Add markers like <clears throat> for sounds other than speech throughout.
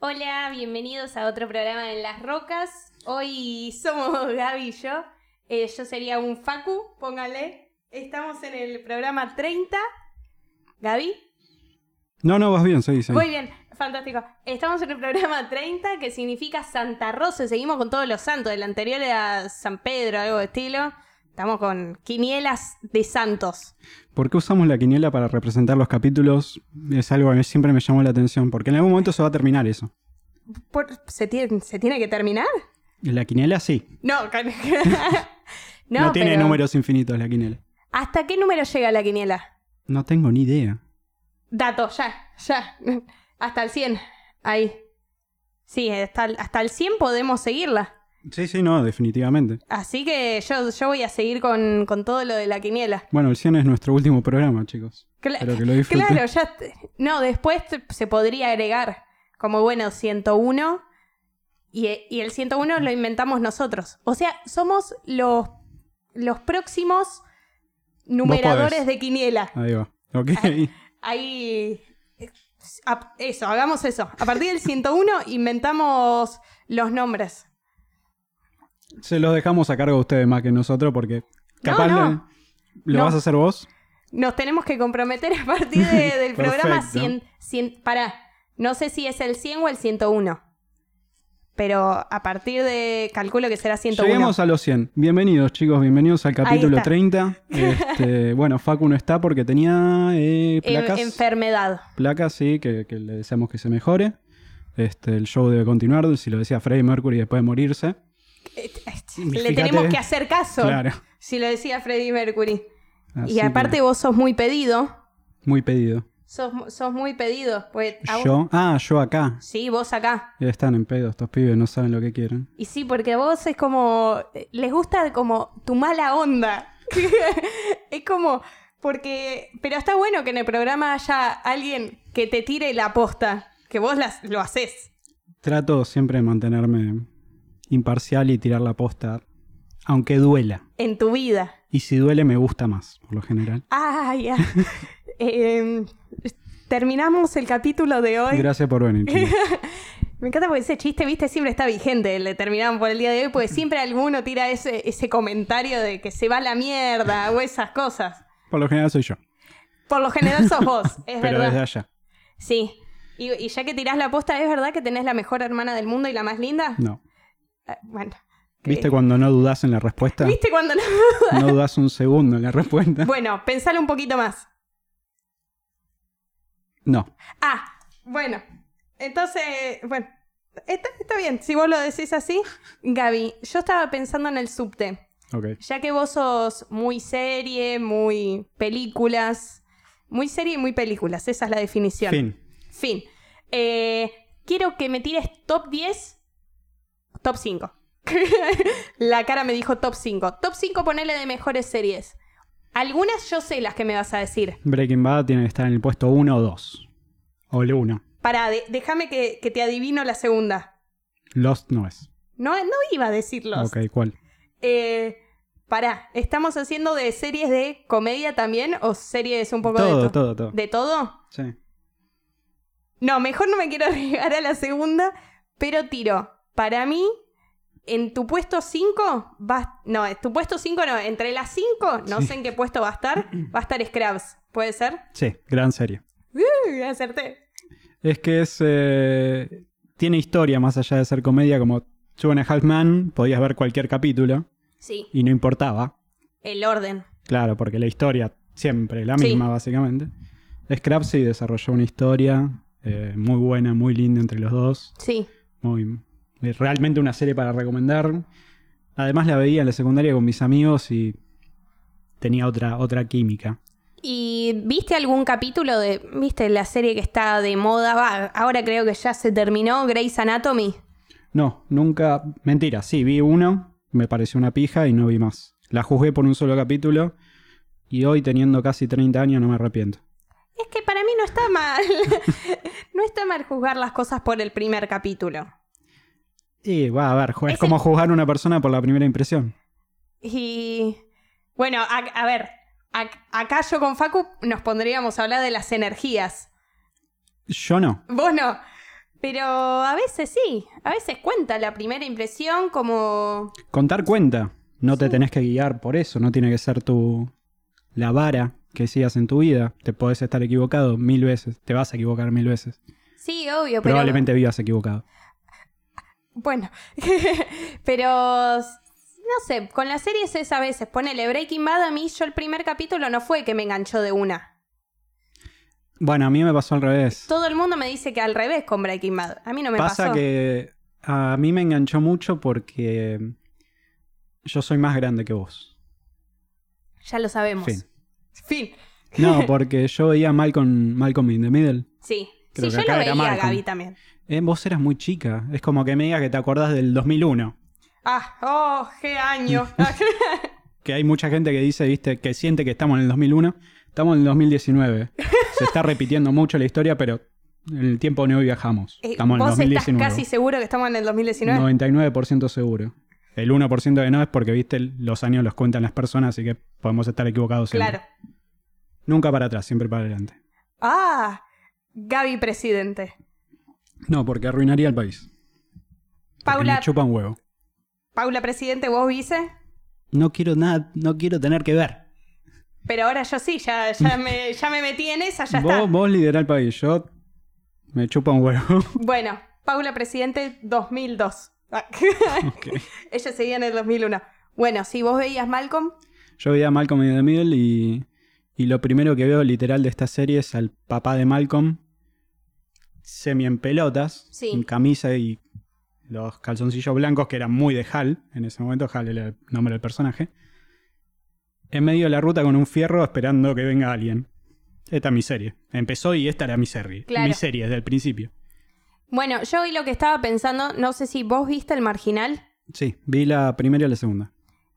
Hola, bienvenidos a otro programa en Las Rocas. Hoy somos <laughs> Gaby y yo. Eh, yo sería un Facu, póngale. Estamos en el programa 30. ¿Gaby? No, no, vas bien, soy sí. Muy bien, fantástico. Estamos en el programa 30, que significa Santa Rosa. Seguimos con todos los santos. El anterior era San Pedro, algo de estilo. Estamos con quinielas de santos. ¿Por qué usamos la quiniela para representar los capítulos? Es algo que siempre me llamó la atención, porque en algún momento se va a terminar eso. Por- ¿se, tiene, ¿Se tiene que terminar? La quiniela sí. No, <laughs> No, no, tiene pero- números infinitos la quiniela. ¿Hasta qué número llega la quiniela? No tengo ni idea. Dato, ya, ya. Hasta el 100. Ahí. Sí, hasta el, hasta el 100 podemos seguirla. Sí, sí, no, definitivamente. Así que yo, yo voy a seguir con, con todo lo de la quiniela. Bueno, el 100 es nuestro último programa, chicos. Cla- Espero que lo disfruten. Claro, ya. No, después se podría agregar como, bueno, 101. Y, y el 101 lo inventamos nosotros. O sea, somos los, los próximos numeradores de quiniela. Ahí va. Ok. Ahí. eh, Eso, hagamos eso. A partir del 101 inventamos los nombres. Se los dejamos a cargo de ustedes más que nosotros, porque capaz no. lo, lo No. vas a hacer vos. Nos tenemos que comprometer a partir de- del <laughs> programa Perfecto. 100, 100. Pará, no sé si es el 100 o el 101. Pero a partir de. Calculo que será 101. Lleguemos a los 100. Bienvenidos, chicos, bienvenidos al capítulo está. 30. <laughs> Este, bueno, Facu no está porque tenía eh, En- placas. enfermedad. placas, sí, que, que le deseamos que se mejore. Este, el show debe continuar, si lo decía Freddie Mercury después de morirse. Le tenemos que hacer caso. Claro. Si lo decía Freddie Mercury. Así y aparte que, vos sos muy pedido. muy pedido. Sos, sos muy pedido. Pues, vos- Yo, ah, yo acá. Sí, vos acá. Están en pedo estos pibes, no saben lo que quieren. Y sí, porque a vos es como. Les gusta como tu mala onda. <laughs> es como. Porque. Pero está bueno que en el programa haya alguien que te tire la posta. Que vos las, lo haces. Trato siempre de mantenerme imparcial y tirar la posta, aunque duela. En tu vida. Y si duele, me gusta más, por lo general. Ah, ya. <laughs> Em, terminamos el capítulo de hoy. Gracias por venir. <laughs> Me encanta porque ese chiste, viste, siempre está vigente. El de terminamos por el día de hoy, porque siempre alguno tira ese, ese comentario de que se va la mierda o esas cosas. Por lo general soy yo, Por lo general sos vos, <laughs> es pero verdad. desde allá. Sí. Y, y ya que tirás la posta, ¿es verdad que tenés la mejor hermana del mundo y la más linda? No. Ah, bueno. ¿Viste cuando no dudas en la respuesta? ¿Viste cuando no? No dudas un segundo en la respuesta. <laughs> bueno, pensalo un poquito más. No. Ah, bueno. Entonces, bueno. Está, está bien, si vos lo decís así. Gaby, yo estaba pensando en el subte. Ok. Ya que vos sos muy serie, muy películas. Muy serie y muy películas, esa es la definición. Fin. Fin. Eh, quiero que me tires top 10, top 5. <laughs> la cara me dijo top 5. Top 5 ponele de mejores series. Algunas yo sé las que me vas a decir. Breaking Bad tiene que estar en el puesto 1 o 2. O el 1. Pará, de- déjame que, que te adivino la segunda. Lost no es. No, no iba a decirlos. Ok, ¿cuál? Eh, pará, ¿estamos haciendo de series de comedia también o series un poco Todo, de to- todo, todo. ¿De todo? Sí. No, mejor no me quiero <laughs> arriesgar a la segunda, pero tiro. Para mí, en tu puesto 5, va... No, en tu puesto 5 no, entre las 5, no Sí. sé en qué puesto va a estar, va a estar Scrubs. ¿Puede ser? Sí, gran serie. Uh, acerté. Es que es. eh, tiene historia más allá de ser comedia, como Two and a Half Man, podías ver cualquier capítulo Sí, y no importaba. el orden. Claro, porque la historia siempre la Sí. misma, básicamente. Scrubs sí desarrolló una historia eh, muy buena, muy linda entre los dos. Sí. Muy, realmente una serie para recomendar. Además la veía en la secundaria con mis amigos y tenía otra, otra química. ¿Y viste algún capítulo de, viste, la serie que está de moda? Va, ahora creo que ya se terminó, Grey's Anatomy. No, nunca. Mentira, sí, vi uno, me pareció una pija y no vi más. La juzgué por un solo capítulo y hoy, teniendo casi 30 años, no me arrepiento. Es que para mí no está mal. <laughs> no está mal juzgar las cosas por el primer capítulo. Y va a ver, es como juzgar a una persona por la primera impresión. Y bueno, a, a ver, a- acá yo con Facu nos pondríamos a hablar de las energías. Yo no. Vos no. Pero a veces sí, a veces cuenta la primera impresión como... Contar cuenta. No te tenés que guiar por eso, no tiene que ser tu la vara que sigas en tu vida. Te podés estar equivocado mil veces, te vas a equivocar mil veces. Sí, obvio, pero... Probablemente vivas equivocado. Bueno, <laughs> pero no sé, con las series es a veces, ponele Breaking Bad a mí, yo el primer capítulo no fue que me enganchó de una. Bueno, a mí me pasó al revés. Todo el mundo me dice que al revés con Breaking Bad. A mí no me Pasa pasó. que a mí me enganchó mucho porque yo soy más grande que vos. Ya lo sabemos. Fin. Fin. No, <laughs> porque yo veía Malcolm, Malcolm in the Middle. Sí. Creo sí, yo lo veía a. Gaby también. Eh, vos eras muy chica. Es como que me digas que te acordás del 2001. Ah, oh, qué año. <laughs> Que hay mucha gente que dice, viste, que siente que estamos en el 2001. Estamos en el 2019. Se está repitiendo mucho la historia, pero en el tiempo no viajamos. Eh, Estamos en el ¿Vos estás 2019. casi seguro que estamos en el 2019? 99% seguro. El 1% que no es porque, viste, los años los cuentan las personas, así que podemos estar equivocados siempre. claro. Nunca para atrás, siempre para adelante. Ah, Gaby presidente. No, porque arruinaría el país. Porque Paula, me chupa un huevo. Paula presidente, vos vice. No quiero nada, no quiero tener que ver. Pero ahora yo sí, ya, ya, me, ya me metí en esa, ya vos, está. vos liderá el país, yo me chupa un huevo. <laughs> Bueno, Paula presidente 2002. Ah, <laughs> Ok. <laughs> Ella seguía en el 2001. Bueno, si vos veías Malcolm, Yo veía a Malcolm in the Middle y, y lo primero que veo literal de esta serie es al papá de Malcolm semi en pelotas, Sí. en camisa y los calzoncillos blancos que eran muy de Hal, en ese momento Hal era el nombre del personaje, en medio de la ruta con un fierro esperando que venga alguien. Esta es mi serie. Empezó y esta era mi serie. Claro. Mi serie desde el principio. bueno, yo hoy lo que estaba pensando, no sé si vos viste el marginal. Sí, vi la primera y la segunda.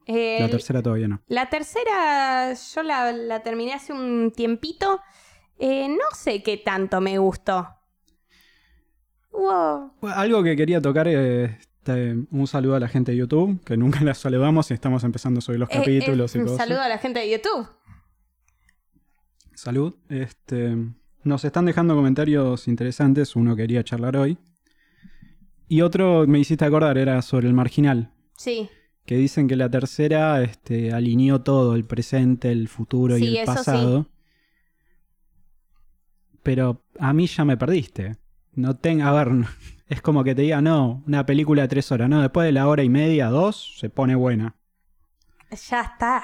Eh, La tercera todavía no. La tercera, yo la, la terminé hace un tiempito. Eh, no sé qué tanto me gustó. Wow. Algo que quería tocar es este, un saludo a la gente de YouTube, que nunca <laughs> la saludamos y estamos empezando a subir los Eh, capítulos eh, y un cosas. saludo a la gente de YouTube. Salud. Este, nos están dejando comentarios interesantes, uno quería charlar hoy. Y otro me hiciste acordar, era sobre el marginal, Sí, que dicen que la tercera este, alineó todo, el presente, el futuro Sí, y el eso sí. pasado. Pero a mí ya me perdiste. No ten, a ver, <laughs> es como que te diga, no, una película de tres horas, no, después de la hora y media, dos, se pone buena. ya está.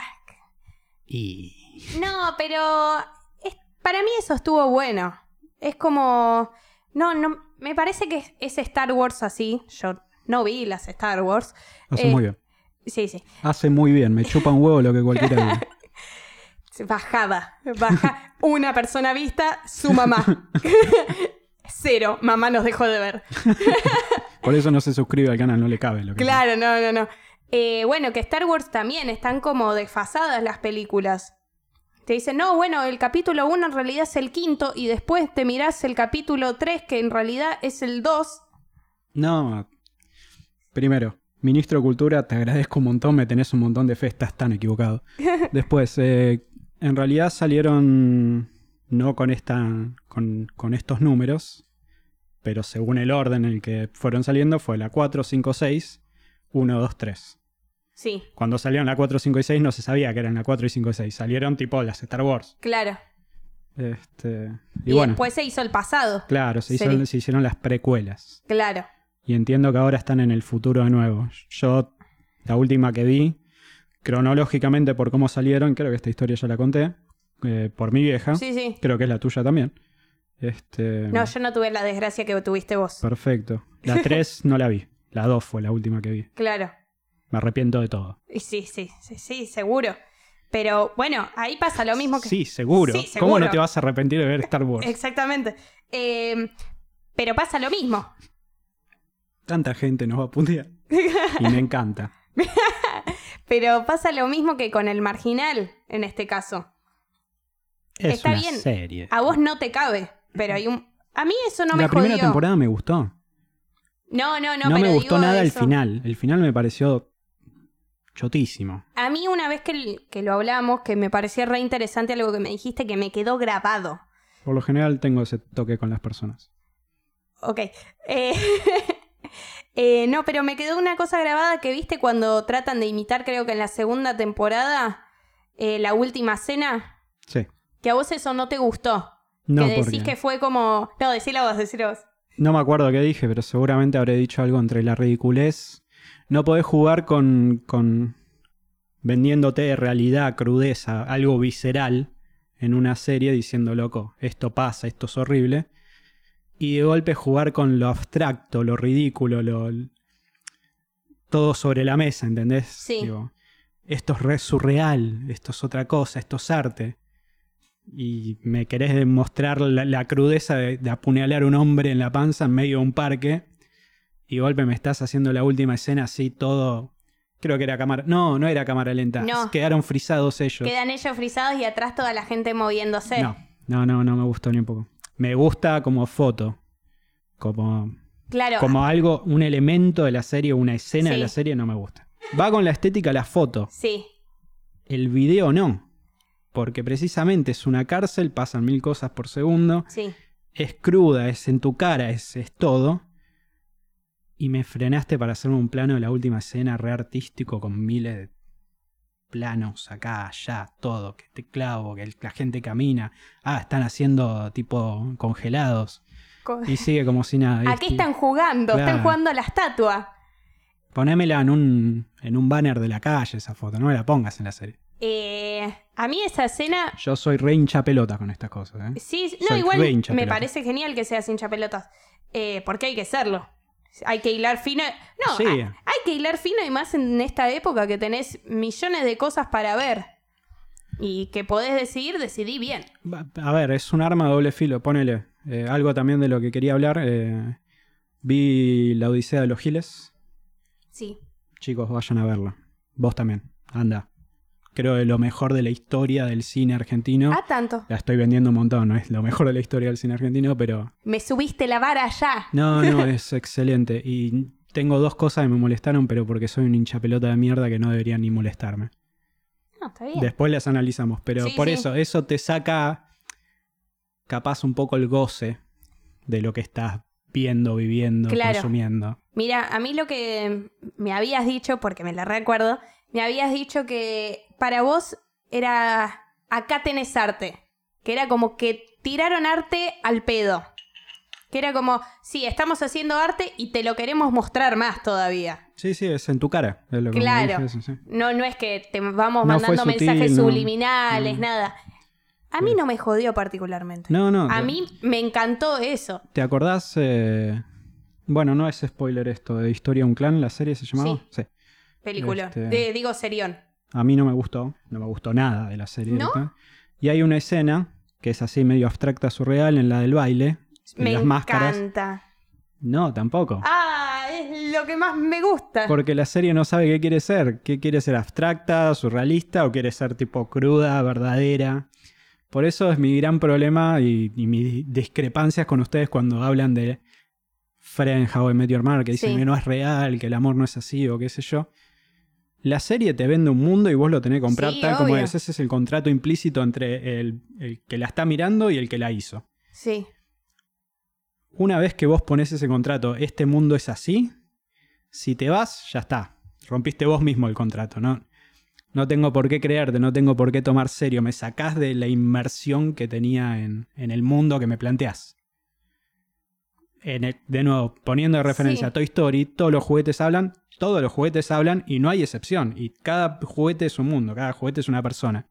Y... No, pero es- para mí eso estuvo bueno. Es como... No, no, me parece que es, es Star Wars así. Yo no vi las Star Wars. Hace Eh, muy bien. Sí, sí. Hace muy bien, me chupa un huevo lo que cualquiera diga. <laughs> Bajada. Baja una persona vista, su mamá. <laughs> Cero. Mamá nos dejó de ver. <laughs> Por eso no se suscribe al canal, no le cabe lo que Claro, no, no, no. Eh, bueno, que Star Wars también están como desfasadas las películas. Te dicen, no, bueno, el capítulo 1 en realidad es el quinto y después te mirás el capítulo 3 que en realidad es el 2. No. Primero, ministro de Cultura, te agradezco un montón, me tenés un montón de fe, estás tan equivocado. <laughs> Después, eh, en realidad salieron no con esta. Con, con estos números, pero según el orden en el que fueron saliendo, fue la 4, 5, 6, 1, 2, 3. Sí, Cuando salieron la 4, 5 y 6 no se sabía que eran la 4 y 5 y 6. Salieron tipo las Star Wars. claro. Este, y, Y, bueno, después se hizo el pasado. claro, se, hizo- se hicieron las precuelas. Claro. Y entiendo que ahora están en el futuro de nuevo. Yo, la última que vi, cronológicamente por cómo salieron, creo que esta historia ya la conté, eh, por mi vieja. Sí, sí. Creo que es la tuya también. Este, No, yo no tuve la desgracia que tuviste vos. Perfecto. La <laughs> 3 no la vi. La 2 fue la última que vi. Claro. Me arrepiento de todo. Y sí, sí, sí, sí, seguro. Pero bueno, ahí pasa lo mismo que... Sí, seguro. Sí, ¿Cómo seguro. no te vas a arrepentir de ver Star Wars? Exactamente. Eh, pero pasa lo mismo. Tanta gente nos va a putear. Y me encanta. <laughs> Pero pasa lo mismo que con el marginal, en este caso. Es Está una bien. serie. A vos no te cabe, pero hay un... A mí eso no me la primera jodió. temporada me gustó. No, no, no, No, pero me gustó digo nada el eso. final. El final me pareció chotísimo. A mí una vez que, que lo hablamos, que me parecía re interesante algo que me dijiste que me quedó grabado. Por lo general tengo ese toque con las personas. Ok. Eh, <laughs> eh, no, pero me quedó una cosa grabada que viste cuando tratan de imitar, creo que en la segunda temporada, eh, la última cena, Sí. Que a vos eso no te gustó. No, que decís porque que fue como... No, decilo vos, decilo vos. no me acuerdo qué dije, pero seguramente habré dicho algo entre la ridiculez. No podés jugar con, con vendiéndote realidad, crudeza, algo visceral en una serie diciendo, loco, esto pasa, esto es horrible. Y de golpe jugar con lo abstracto, lo ridículo, lo, todo sobre la mesa, ¿entendés? Sí. Digo, esto es re surreal, esto es otra cosa, esto es arte. Y me querés demostrar la, la crudeza de, de apuñalar a un hombre en la panza en medio de un parque. Y golpe me estás haciendo la última escena así todo. Creo que era cámara. No, no era cámara lenta. No. Quedaron frisados ellos. Quedan ellos frisados y atrás toda la gente moviéndose. No, no, no, no me gustó ni un poco. Me gusta como foto. Como, Claro. como algo, un elemento de la serie, una escena de la serie, no me gusta. Va con la estética la foto. Sí. El video no. Porque precisamente es una cárcel, pasan mil cosas por segundo. Sí. Es cruda, es en tu cara, es, es todo. Y me frenaste para hacerme un plano de la última escena re artístico con miles de planos acá, allá, todo. Que te clavo, que la gente camina. Ah, están haciendo tipo congelados. Co- Y sigue como si nada. <laughs> ¿A qué ¿viste? están jugando? Están jugando a la estatua. Ponémela en un, en un banner de la calle esa foto, no me la pongas en la serie. Eh, a mí esa escena. Yo soy re hincha pelota con estas cosas, ¿eh? Sí, no, Soy igual me pelota. parece genial que seas hincha pelotas. Eh, porque hay que serlo. Hay que hilar fino. No, Sí. hay, hay que hilar fino y más en esta época que tenés millones de cosas para ver. Y que podés decidir, decidí bien. A ver, es un arma de doble filo, ponele. Eh, algo también de lo que quería hablar. eh, vi La Odisea de los Giles. Sí. Chicos, vayan a verla. Vos también, anda. Creo que lo mejor de la historia del cine argentino. Ah, tanto. La estoy vendiendo un montón, no es lo mejor de la historia del cine argentino, pero Me subiste la vara ya. no, no, <laughs> es excelente. Y tengo dos cosas que me molestaron, pero porque soy un hincha pelota de mierda que no deberían ni molestarme. No, está bien. Después las analizamos, pero Sí, por sí. eso, eso te saca capaz un poco el goce de lo que estás viendo, viviendo, Claro. consumiendo. Mira, a mí lo que me habías dicho, porque me la recuerdo, me habías dicho que para vos era acá tenés arte. Que era como que tiraron arte al pedo. Que era como, sí, estamos haciendo arte y te lo queremos mostrar más todavía. Sí, sí, es en tu cara. Es lo que Claro. eso, sí. No, no es que te vamos No mandando sutil, mensajes no. subliminales, nada. A mí no me jodió particularmente. No, no. A mí me encantó eso. ¿Te acordás? eh, Bueno, no es spoiler esto, de Historia un Clan, la serie se llamaba. Sí. Película. Este- De- digo, serión. A mí no me gustó, no me gustó nada de la serie. Y hay una escena que es así medio abstracta, surreal, en la del baile. Me las máscaras. encanta. No, tampoco. Ah, es lo que más me gusta. Porque la serie no sabe qué quiere ser. ¿Qué quiere ser abstracta, surrealista o quiere ser tipo cruda, verdadera? Por eso es mi gran problema y, y mis discrepancias con ustedes cuando hablan de Friend, How I Met Your Mother, que dicen Sí. que no es real, que el amor no es así o qué sé yo. La serie te vende un mundo y vos lo tenés que comprar Sí, tal como es. Ese es el contrato implícito entre el, el que la está mirando y el que la hizo. Sí. Una vez que vos pones ese contrato, este mundo es así, si te vas, ya está. Rompiste vos mismo el contrato, ¿no? No tengo por qué creerte, no tengo por qué tomar serio. Me sacás de la inmersión que tenía en, en el mundo que me planteás. En el- de nuevo, poniendo de referencia Sí. a Toy Story, todos los juguetes hablan, todos los juguetes hablan y no hay excepción. Y cada juguete es un mundo, cada juguete es una persona.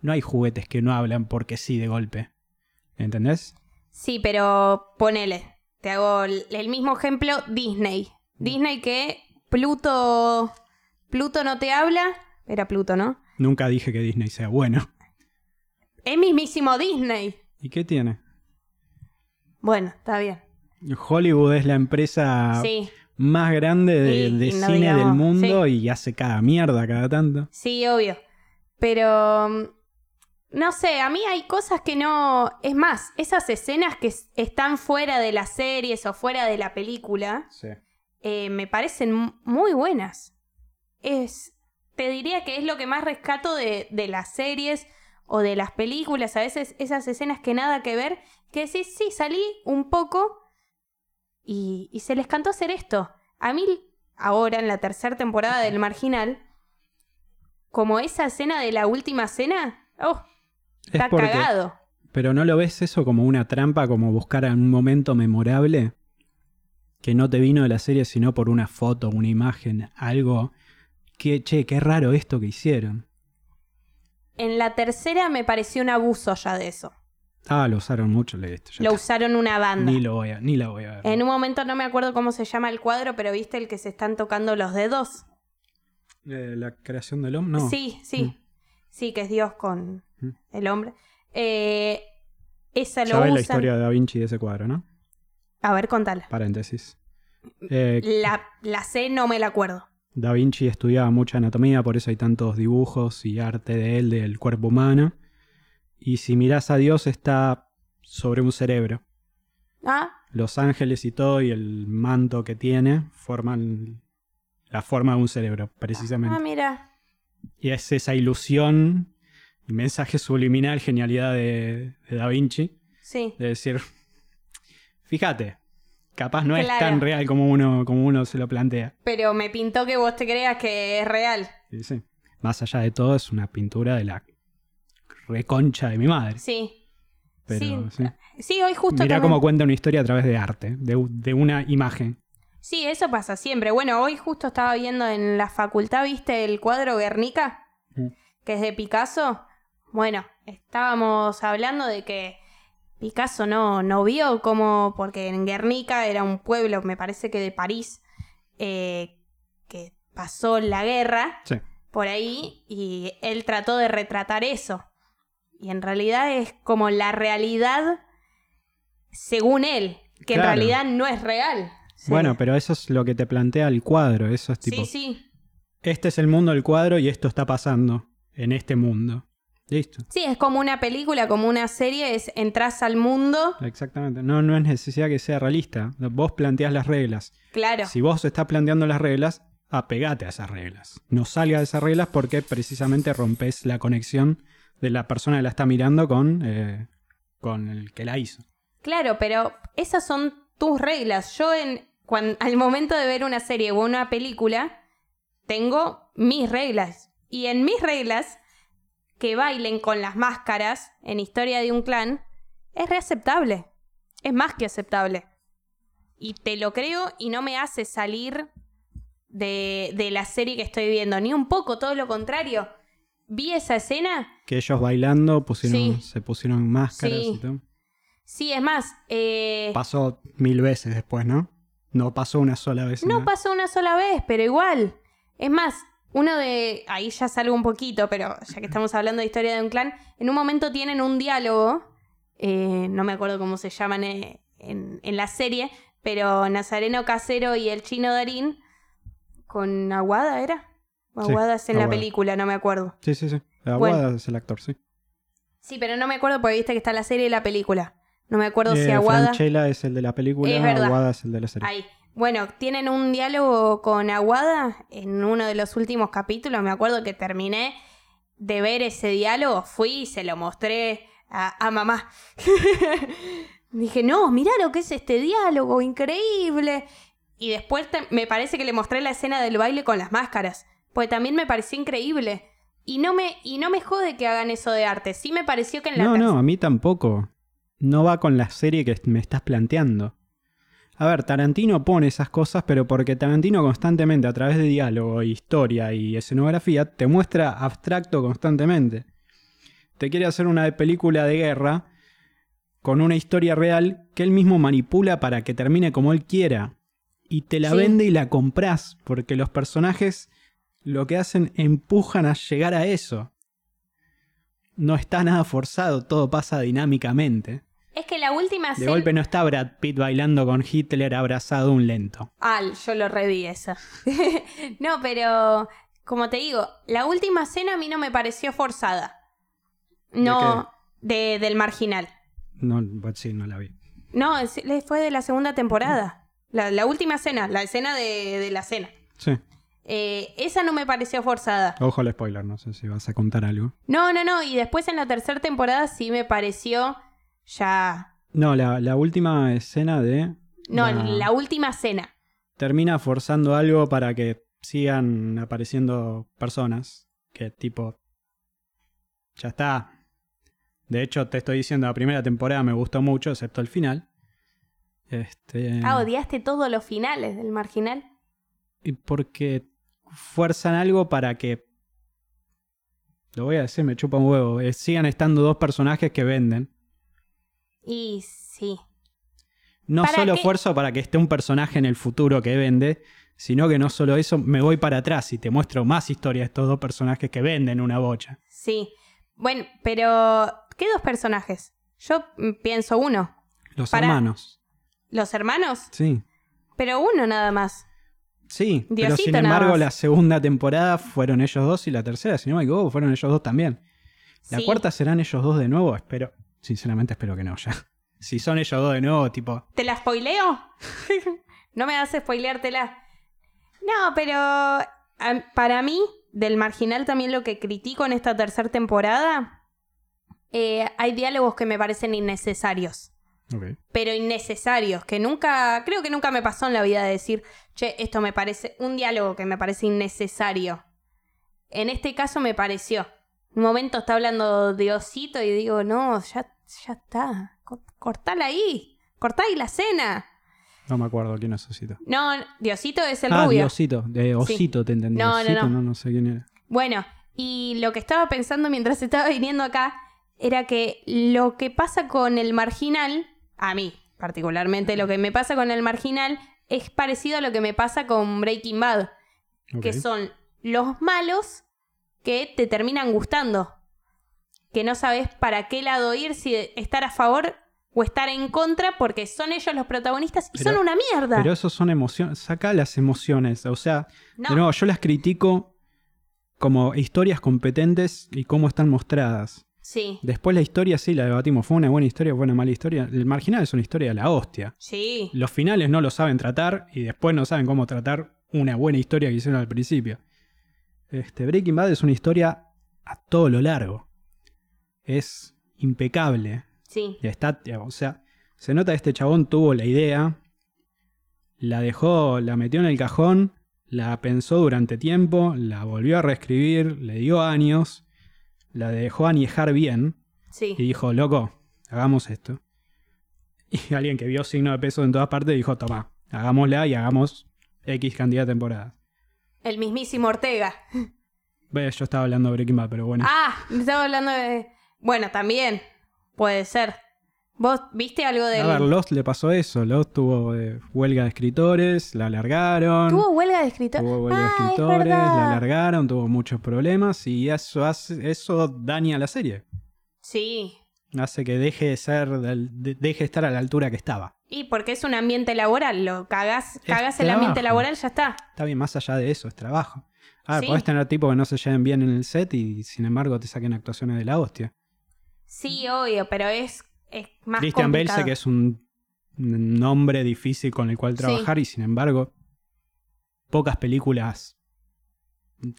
No hay juguetes que no hablan porque sí de golpe. ¿Entendés? Sí, pero ponele. Te hago el el mismo ejemplo, Disney. Disney que Pluto. Pluto no te habla. Era Pluto, ¿no? Nunca dije que Disney sea bueno. Es mismísimo Disney. ¿Y qué tiene? Bueno, está bien. Hollywood es la empresa Sí, más grande de, no cine digamos, del mundo y hace cada mierda cada tanto. sí, obvio. Pero. mm, No sé, a mí hay cosas que no. Es más, esas escenas que están fuera de las series o fuera de la película. Sí. eh, me parecen muy buenas. Es, te diría que es lo que más rescato de, de las series o de las películas, a veces esas escenas que nada que ver, que sí, sí, salí un poco y, y se les cantó hacer esto. A mí, ahora en la tercera temporada del Marginal, como esa escena de la última cena, oh, Es está porque- cagado. Pero ¿no lo ves eso como una trampa, como buscar un momento memorable? Que no te vino de la serie, sino por una foto, una imagen, algo. Que, che, qué raro esto que hicieron. En la tercera me pareció un abuso ya de eso. Ah, lo usaron mucho, le Lo usaron una banda. Ni lo voy a, ni la voy a ver. En un momento no me acuerdo cómo se llama el cuadro, pero viste el que se están tocando los dedos. Eh, la creación del hombre, no. Sí, sí. Mm. Sí, que es Dios con Mm. el hombre. Eh, esa lo usan. la historia de Da Vinci de ese cuadro, ¿no? A ver, contala. Paréntesis. Eh, La, la sé, no me la acuerdo. Da Vinci estudiaba mucha anatomía, por eso hay tantos dibujos y arte de él, del cuerpo humano. Y si mirás a Dios, está sobre un cerebro. Ah, Los ángeles y todo, y el manto que tiene, forman la forma de un cerebro, precisamente. ah, mira. Y es esa ilusión mensaje subliminal, genialidad de, de Da Vinci, Sí. de decir, fíjate, capaz no es tan real como uno, como uno se lo plantea. Pero me pintó que vos te creas que es real. Sí, sí. Más allá de todo, es una pintura de la reconcha de mi madre. Sí. Pero, sí. sí. Sí, hoy justo Mirá también- cómo cuenta una historia a través de arte, de, una imagen. Sí, eso pasa siempre. Bueno, hoy justo estaba viendo en la facultad, ¿viste el cuadro Guernica? Mm. Que es de Picasso. Bueno, estábamos hablando de que Picasso no, no vio cómo, porque en Guernica era un pueblo, me parece que de París, eh, que pasó la guerra Sí. por ahí y él trató de retratar eso. Y en realidad es como la realidad según él, que Claro. en realidad no es real. Sí. Bueno, pero eso es lo que te plantea el cuadro. Eso es tipo, Sí, sí. este es el mundo del cuadro y esto está pasando en este mundo. Listo. Sí, es como una película, como una serie, es entras al mundo, Exactamente. No, no es necesidad que sea realista. Vos planteás las reglas. claro. Si vos estás planteando las reglas, apegate a esas reglas. No salga de esas reglas porque precisamente rompes la conexión de la persona que la está mirando con, eh, con el que la hizo. Claro, pero esas son tus reglas. Yo en cuan- al momento de ver una serie o una película, tengo mis reglas. Y en mis reglas, que bailen con las máscaras en Historia de un Clan, es reaceptable. Es más que aceptable. Y te lo creo y no me hace salir de, de la serie que estoy viendo. Ni un poco, todo lo contrario. Vi esa escena Que ellos bailando pusieron, Sí. se pusieron máscaras Sí. y todo. Sí, es más, eh, Pasó mil veces después, ¿no? No pasó una sola vez. no pasó una sola vez, pero igual. Es más, uno de... Ahí ya salgo un poquito, pero ya que estamos hablando de historia de un clan, en un momento tienen un diálogo, eh, no me acuerdo cómo se llaman eh, en, en la serie, pero Nazareno Casero y el chino Darín, con Aguada, ¿era? O Sí, Aguada es en la película, no me acuerdo. Sí, sí, sí. Bueno. Aguada es el actor, sí. Sí, pero no me acuerdo porque viste que está la serie y la película. No me acuerdo si Eh, Aguada... Franchella es el de la película, Es. Aguada es el de la serie. Ahí. Bueno, tienen un diálogo con Aguada en uno de los últimos capítulos. Me acuerdo que terminé de ver ese diálogo, fui y se lo mostré a, a mamá. <laughs> Dije, no, mirá lo que es este diálogo, increíble. Y después te- me parece que le mostré la escena del baile con las máscaras. Pues también me pareció increíble. Y no me, y no me jode que hagan eso de arte. Sí me pareció que en la No, no, a mí tampoco. No va con la serie que me estás planteando. A ver, Tarantino pone esas cosas, pero porque Tarantino constantemente, a través de diálogo, historia y escenografía, te muestra abstracto constantemente. Te quiere hacer una película de guerra con una historia real que él mismo manipula para que termine como él quiera. Y te la Sí. vende y la compras, porque los personajes lo que hacen empujan a llegar a eso. No está nada forzado, todo pasa dinámicamente. Es que la última De golpe no está Brad Pitt bailando con Hitler abrazado un lento. Al, yo lo reví esa. <laughs> no, pero como te digo, la última escena a mí no me pareció forzada. No, de- del marginal. No, pues sí, no la vi. No, fue de la segunda temporada. La, la última escena, la escena de, de la cena. Sí, Eh, esa no me pareció forzada. ojo al spoiler, no sé si vas a contar algo. No, no, no. Y después en la tercera temporada sí me pareció ya. No, la, la última escena de No, la última cena. termina forzando algo para que sigan apareciendo personas que tipo ya está. De hecho, te estoy diciendo, la primera temporada me gustó mucho, excepto el final. Este, Ah, odiaste todos los finales del marginal. y porque fuerzan algo para que lo voy a decir, me chupa un huevo, eh, sigan estando dos personajes que venden. Y sí. No ¿Para solo qué? fuerzo para que esté un personaje en el futuro que vende, sino que no solo eso, me voy para atrás y te muestro más historias de estos dos personajes que venden una bocha. Sí. Bueno, pero ¿qué dos personajes? Yo mm, pienso uno. Los Para- hermanos. ¿Los hermanos? Sí. Pero uno nada más. Sí, pero sin embargo la segunda temporada fueron ellos dos y la tercera, si no me equivoco, fueron ellos dos también. La Sí. cuarta serán ellos dos de nuevo, espero. Sinceramente espero que no, ya. <laughs> Si son ellos dos de nuevo, tipo... ¿Te la spoileo? <laughs> no me hace spoileártela. No, pero para mí, del marginal también lo que critico en esta tercera temporada, eh, hay diálogos que me parecen innecesarios. Pero innecesarios, que nunca, creo que nunca me pasó en la vida de decir, che, esto me parece, un diálogo que me parece innecesario. En este caso me pareció. Un momento está hablando de Osito y digo, no, ya, ya está, co- cortala ahí, cortá ahí la cena. No me acuerdo quién es Osito. No, Diosito es el ah, rubio. Diosito, de Osito te entendí. No, no, no. no, no sé quién era. Bueno, y lo que estaba pensando mientras estaba viniendo acá era que lo que pasa con el marginal, a mí particularmente, lo que me pasa con el marginal es parecido a lo que me pasa con Breaking Bad, que son los malos que te terminan gustando, que no sabes para qué lado ir, si estar a favor o estar en contra, porque son ellos los protagonistas y Pero- son una mierda. Pero eso son emociones. Saca las emociones. O sea, No. de nuevo, yo las critico como historias competentes y cómo están mostradas. Sí, Después la historia sí la debatimos. ¿Fue una buena historia? ¿Fue una mala historia? El marginal es una historia de la hostia. sí, Los finales no lo saben tratar y después no saben cómo tratar una buena historia que hicieron al principio. Este, Breaking Bad es una historia a todo lo largo. Es impecable. sí. Y está, o sea, se nota que este chabón tuvo la idea, la dejó, la metió en el cajón, la pensó durante tiempo, la volvió a reescribir, le dio años, la dejó añejar bien Sí. y dijo, loco, hagamos esto. <laughs> Y alguien que vio signo de peso en todas partes dijo, toma, hagámosla y hagamos X cantidad de temporadas. El mismísimo Ortega. <laughs> Ve, Yo estaba hablando de Breaking Bad, pero bueno. Ah, me estaba hablando de. Bueno, también. Puede ser. ¿Vos viste algo del. A ver, Lost le pasó eso. Lost tuvo eh, huelga de escritores, la alargaron. ¿Tuvo huelga de escritor? Tuvo huelga de Ah, es escritores, la alargaron, tuvo muchos problemas y eso hace, eso daña la serie. Sí. Hace que deje de ser, de- deje de estar a la altura que estaba. Y porque es un ambiente laboral. Lo cagás, cagás el ambiente laboral, ya está. Está bien, más allá de eso, es trabajo. Ah, Sí. podés tener tipos que no se lleven bien en el set y sin embargo te saquen actuaciones de la hostia. Sí, obvio, pero es, es más Christian Bale sé que es un nombre difícil con el cual Sí. trabajar y sin embargo pocas películas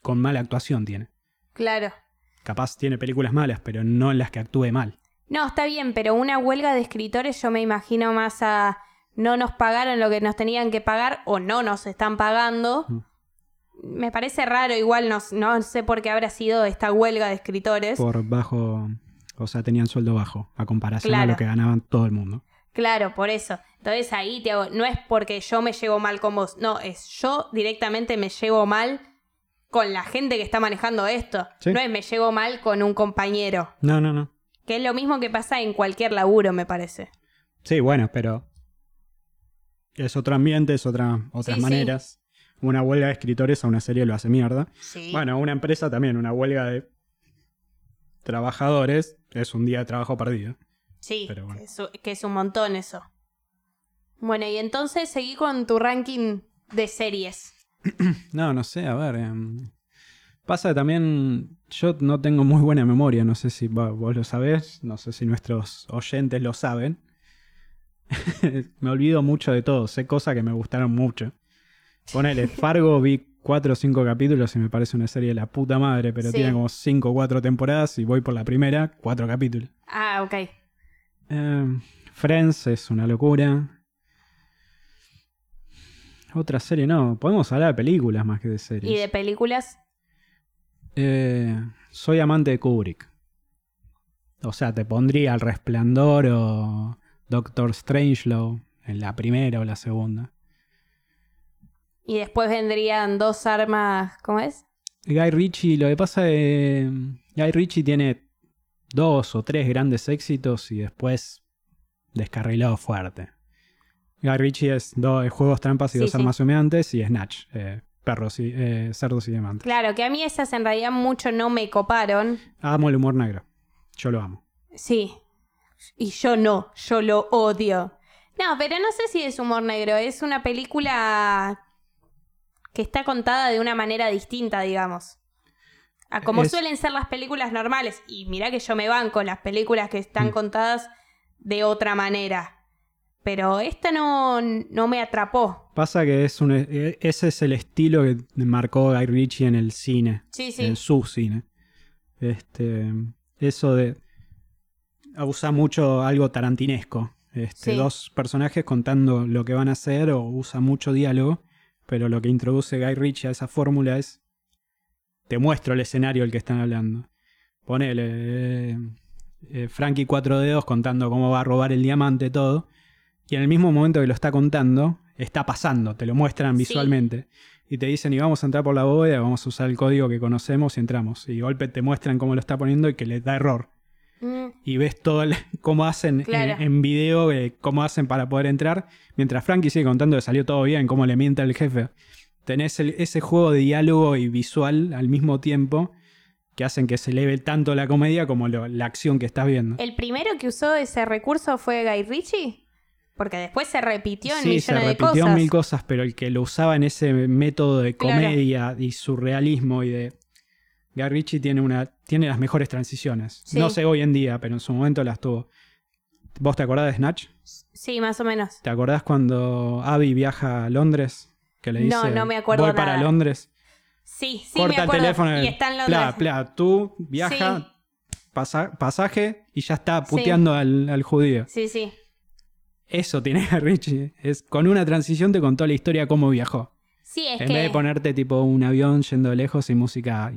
con mala actuación tiene. Claro. Capaz tiene películas malas, pero no en las que actúe mal. No, está bien, pero una huelga de escritores yo me imagino más a no nos pagaron lo que nos tenían que pagar o no nos están pagando. Mm. Me parece raro, igual no, no sé por qué habrá sido esta huelga de escritores. por bajo, o sea, tenían sueldo bajo a comparación a Claro. lo que ganaban todo el mundo. Claro, por eso. Entonces ahí te hago, no es porque yo me llevo mal con vos, no, es yo directamente me llevo mal con la gente que está manejando esto. Sí. No es me llevo mal con un compañero, No, no, no. que es lo mismo que pasa en cualquier laburo, me parece. Sí, bueno, pero es otro ambiente, es otra, otras Sí, sí. maneras. Una huelga de escritores a una serie lo hace mierda. Sí. Bueno, una empresa también, una huelga de trabajadores es un día de trabajo perdido. Sí, Pero bueno. que, es, que es un montón eso. Bueno, y entonces seguí con tu ranking de series. <clears throat> No, no sé, a ver. em, pasa que también. Yo no tengo muy buena memoria, no sé si vos lo sabés, no sé si nuestros oyentes lo saben. <laughs> me olvido mucho de todo, sé cosas que me gustaron mucho. Ponele, <laughs> Fargo vi cuatro o cinco capítulos y me parece una serie de la puta madre, pero Sí. tiene como cinco o cuatro temporadas y voy por la primera, cuatro capítulos. Ah, ok. Em, Friends es una locura. Otra serie, no. Podemos hablar de películas más que de series. Y de películas. Eh, soy amante de Kubrick. O sea, te pondría El Resplandor o Doctor Strangelove en la primera o la segunda. Y después vendrían dos armas. ¿Cómo es? Guy Ritchie, lo que pasa es Guy Ritchie tiene dos o tres grandes éxitos y después descarrilado fuerte. Guy Ritchie es dos juegos trampas y Sí, dos sí. armas humeantes y Snatch, eh, perros y eh, cerdos y diamantes. Claro, que a mí esas en realidad mucho no me coparon. Amo el humor negro. Yo lo amo. Sí. Y yo no, yo lo odio. No, pero no sé si es humor negro, es una película que está contada de una manera distinta, digamos. A como Es- suelen ser las películas normales. Y mirá que yo me banco las películas que están Mm. contadas de otra manera. Pero esta no, no me atrapó. Pasa que es un, eh, ese es el estilo que marcó Guy Ritchie en el cine. Sí, sí. en su cine. Este, eso de usa mucho algo tarantinesco. Este, Sí. Dos personajes contando lo que van a hacer o usa mucho diálogo, pero lo que introduce Guy Ritchie a esa fórmula es te muestro el escenario del que están hablando. Ponele eh, eh, Frankie Cuatro Dedos contando cómo va a robar el diamante, todo. Y en el mismo momento que lo está contando, está pasando, te lo muestran Sí. visualmente. Y te dicen, y vamos a entrar por la bóveda, vamos a usar el código que conocemos y entramos. Y golpe te muestran cómo lo está poniendo y que le da error. Mm, Y ves todo el- <laughs> cómo hacen Claro. en, en video, eh, cómo hacen para poder entrar. Mientras Frankie sigue contando que salió todo bien, cómo le miente al jefe. Tenés el- ese juego de diálogo y visual al mismo tiempo que hacen que se eleve tanto la comedia como lo- la acción que estás viendo. ¿El primero que usó ese recurso fue Guy Ritchie? Porque después se repitió en Sí, millones se de repitió cosas. en mil cosas, pero el que lo usaba en ese método de Claro. comedia y surrealismo y de. Guy Ritchie tiene, una, tiene las mejores transiciones. Sí. No sé hoy en día, pero en su momento las tuvo. ¿Vos te acordás de Snatch? Sí, más o menos. ¿Te acordás cuando Abby viaja a Londres? Que le No, dice, no me acuerdo Voy para. Londres. Sí, sí, corta me acuerdo. el teléfono. Y está en Londres. Pla, pla, tú viaja, pasa- pasaje y ya está Sí. puteando al, al judío. Sí, sí. Eso tiene Guy Ritchie. Es, con una transición te contó la historia cómo viajó. Sí, es en que. vez de ponerte tipo un avión yendo lejos y música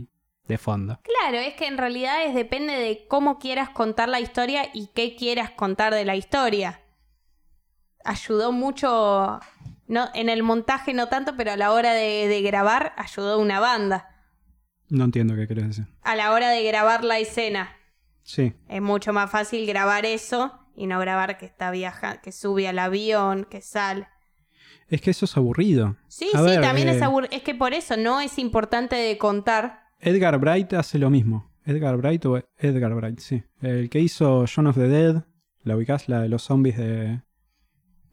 de fondo. Claro, es que en realidad es, depende de cómo quieras contar la historia y qué quieras contar de la historia. Ayudó mucho. No, en el montaje no tanto, pero a la hora de, de grabar ayudó una banda. No entiendo qué querés decir. A la hora de grabar la escena. Sí, Es mucho más fácil grabar eso y no grabar que está viajando, que sube al avión, que sale. es que eso es aburrido. Sí, A sí, ver, también eh, es aburrido. Es que por eso no es importante de contar. Edgar Bright hace lo mismo. Edgar Bright o Edgar Bright, sí. El que hizo Shaun of the Dead, ¿la ubicás? La de los zombies de,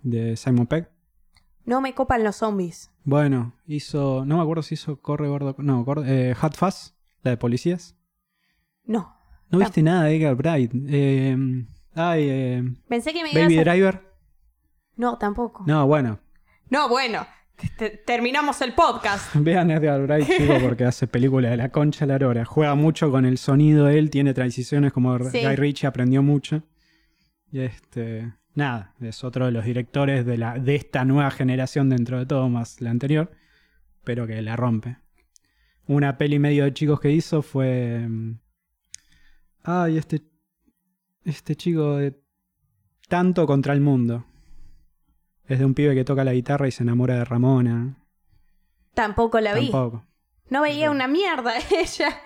de Simon Peck. No me copan los zombies. Bueno, hizo. No me acuerdo si hizo Corre Gordo. No, corre, eh, Hot Fuzz, la de policías. No. No viste nada de Edgar Bright. Eh, ay, eh, Pensé que me Baby a... Driver. No, tampoco. No, No, bueno. Te- terminamos el podcast. <laughs> Vean Edgar Bright, chico, porque hace películas de la concha de la lora. Juega mucho con el sonido él, tiene transiciones como Sí. Guy Ritchie aprendió mucho. Y este. Nada, es otro de los directores de, la, de esta nueva generación dentro de todo, más la anterior, pero que la rompe. Una peli medio de chicos que hizo fue. mm, Ay, este. Este chico de. Tanto contra el mundo. Es de un pibe que toca la guitarra y se enamora de Ramona. Tampoco la vi. Tampoco. No veía una mierda <laughs> ella.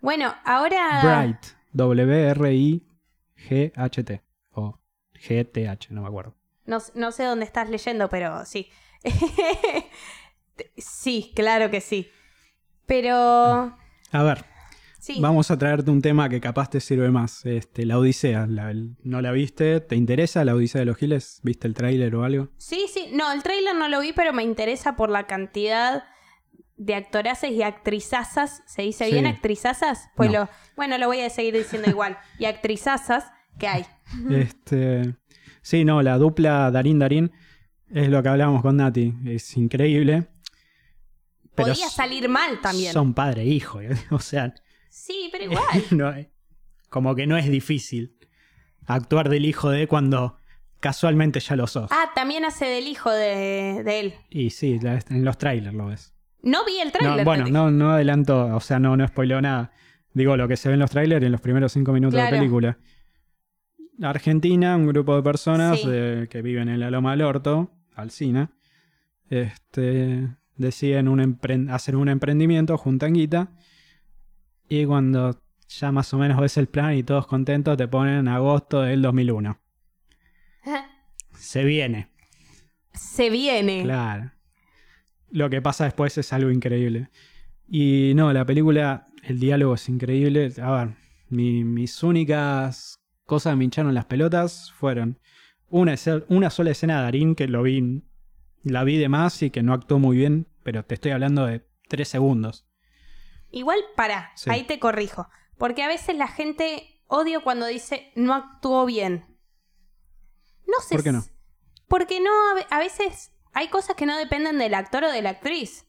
Bueno, ahora... Bright. W-R-I-G-H-T. O G-T-H, no me acuerdo. No, no sé dónde estás leyendo, pero sí. <laughs> sí, claro que sí. Pero... A ver, Sí. vamos a traerte un tema que capaz te sirve más. Este, la Odisea. La- el- ¿No la viste? ¿Te interesa la Odisea de los Giles? ¿Viste el tráiler o algo? Sí, sí. No, el tráiler no lo vi, pero me interesa por la cantidad de actoraces y actrizazas. ¿Se dice Sí. bien actrizazas? Pues No. lo... Bueno, lo voy a seguir diciendo igual. Y actrizazas que hay. Este, sí, no, la dupla Darín Darín es lo que hablábamos con Nati. Es increíble. Pero Podía salir mal también. Son padre e hijo. <laughs> O sea, Sí, pero igual. <laughs> no, como que no es difícil actuar del hijo de cuando casualmente ya lo sos. Ah, también hace del hijo de, de él. Y sí, la- en los trailers lo ves. No vi el No, tráiler. bueno, no, no adelanto, o sea, no, no spoileo nada. Digo lo que se ve en los trailers en los primeros cinco minutos Claro. de película. Argentina, un grupo de personas Sí. eh, que viven en la Loma del Orto, Alcina, este, deciden un hacer un emprendimiento, juntan guita, y cuando ya más o menos ves el plan y todos contentos, te ponen agosto del 2001. digo. Se viene. Se viene. Claro. Lo que pasa después es algo increíble. Y no, la película, el diálogo es increíble. A ver, mi- mis únicas cosas que me hincharon las pelotas fueron una, una sola escena de Darín que lo vi, la vi de más y que no actuó muy bien, pero te estoy hablando de tres segundos. Igual, para, Sí. ahí te corrijo. Porque a veces la gente odio cuando dice no actuó bien. No sé. ¿Por qué no? Porque no, a veces hay cosas que no dependen del actor o de la actriz.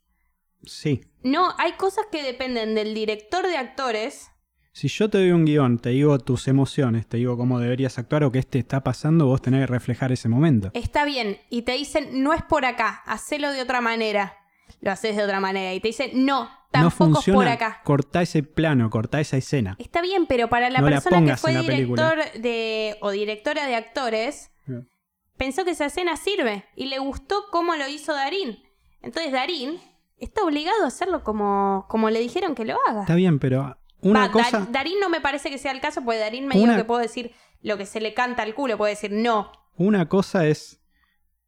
Sí. No, hay cosas que dependen del director de actores. Si yo te doy un guion, te digo tus emociones, te digo cómo deberías actuar o qué te está pasando, vos tenés que reflejar ese momento. Está bien. Y te dicen, no es por acá, hacelo de otra manera. Lo haces de otra manera. Y te dicen, no, no tampoco es funciona, por acá. cortá ese plano, cortá esa escena. Está bien, pero para la No la persona que fue director de o directora de actores, pensó que esa escena sirve y le gustó cómo lo hizo Darín. Entonces Darín está obligado a hacerlo como, como le dijeron que lo haga. Está bien, pero una Va, cosa... Dar- Darín no me parece que sea el caso, porque Darín me dijo que puedo decir lo que se le canta al culo, puede decir no. Una cosa es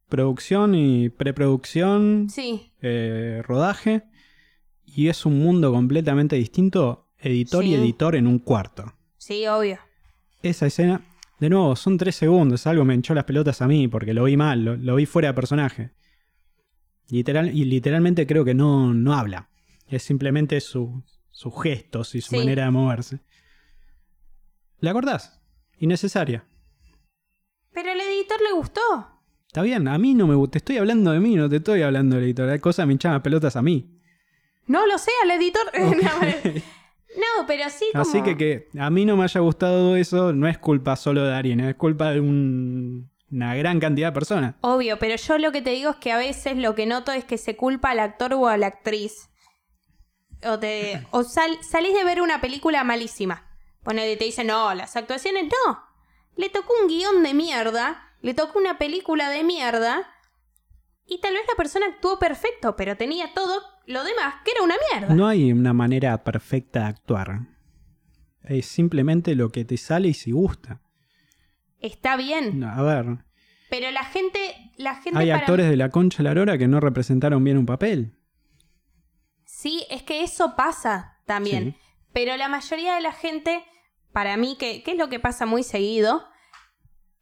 producción y preproducción, Sí, eh, rodaje, y es un mundo completamente distinto, editor y editor en un cuarto. sí, obvio. Esa escena, de nuevo, son tres segundos, algo me hinchó las pelotas a mí porque lo vi mal, lo, lo vi fuera de personaje. Literal, y literalmente creo que no, no habla, es simplemente su- sus gestos y su Sí. manera de moverse. ¿La acordás? Innecesaria. Pero al editor le gustó. Está bien, a mí no me gusta. Te estoy hablando de mí, no te estoy hablando del editor. Hay cosas me hinchaban las pelotas a mí. No lo sé, al editor. <laughs> no, pero sí como... Así que que a mí no me haya gustado eso no es culpa solo de Darien, es culpa de un- una gran cantidad de personas. Obvio, pero yo lo que te digo es que a veces lo que noto es que se culpa al actor o a la actriz. O, te, o sal- salís de ver una película malísima. Ponele y te dicen, no, las actuaciones no. Le tocó un guion de mierda, le tocó una película de mierda. Y tal vez la persona actuó perfecto, pero tenía todo lo demás que era una mierda. No hay una manera perfecta de actuar. Es simplemente lo que te sale y si gusta. Está bien, No, a ver, pero la gente, la gente hay para actores de la concha la lora que no representaron bien un papel. Sí, es que eso pasa también. Sí. Pero la mayoría de la gente, para mí, que, que es lo que pasa muy seguido,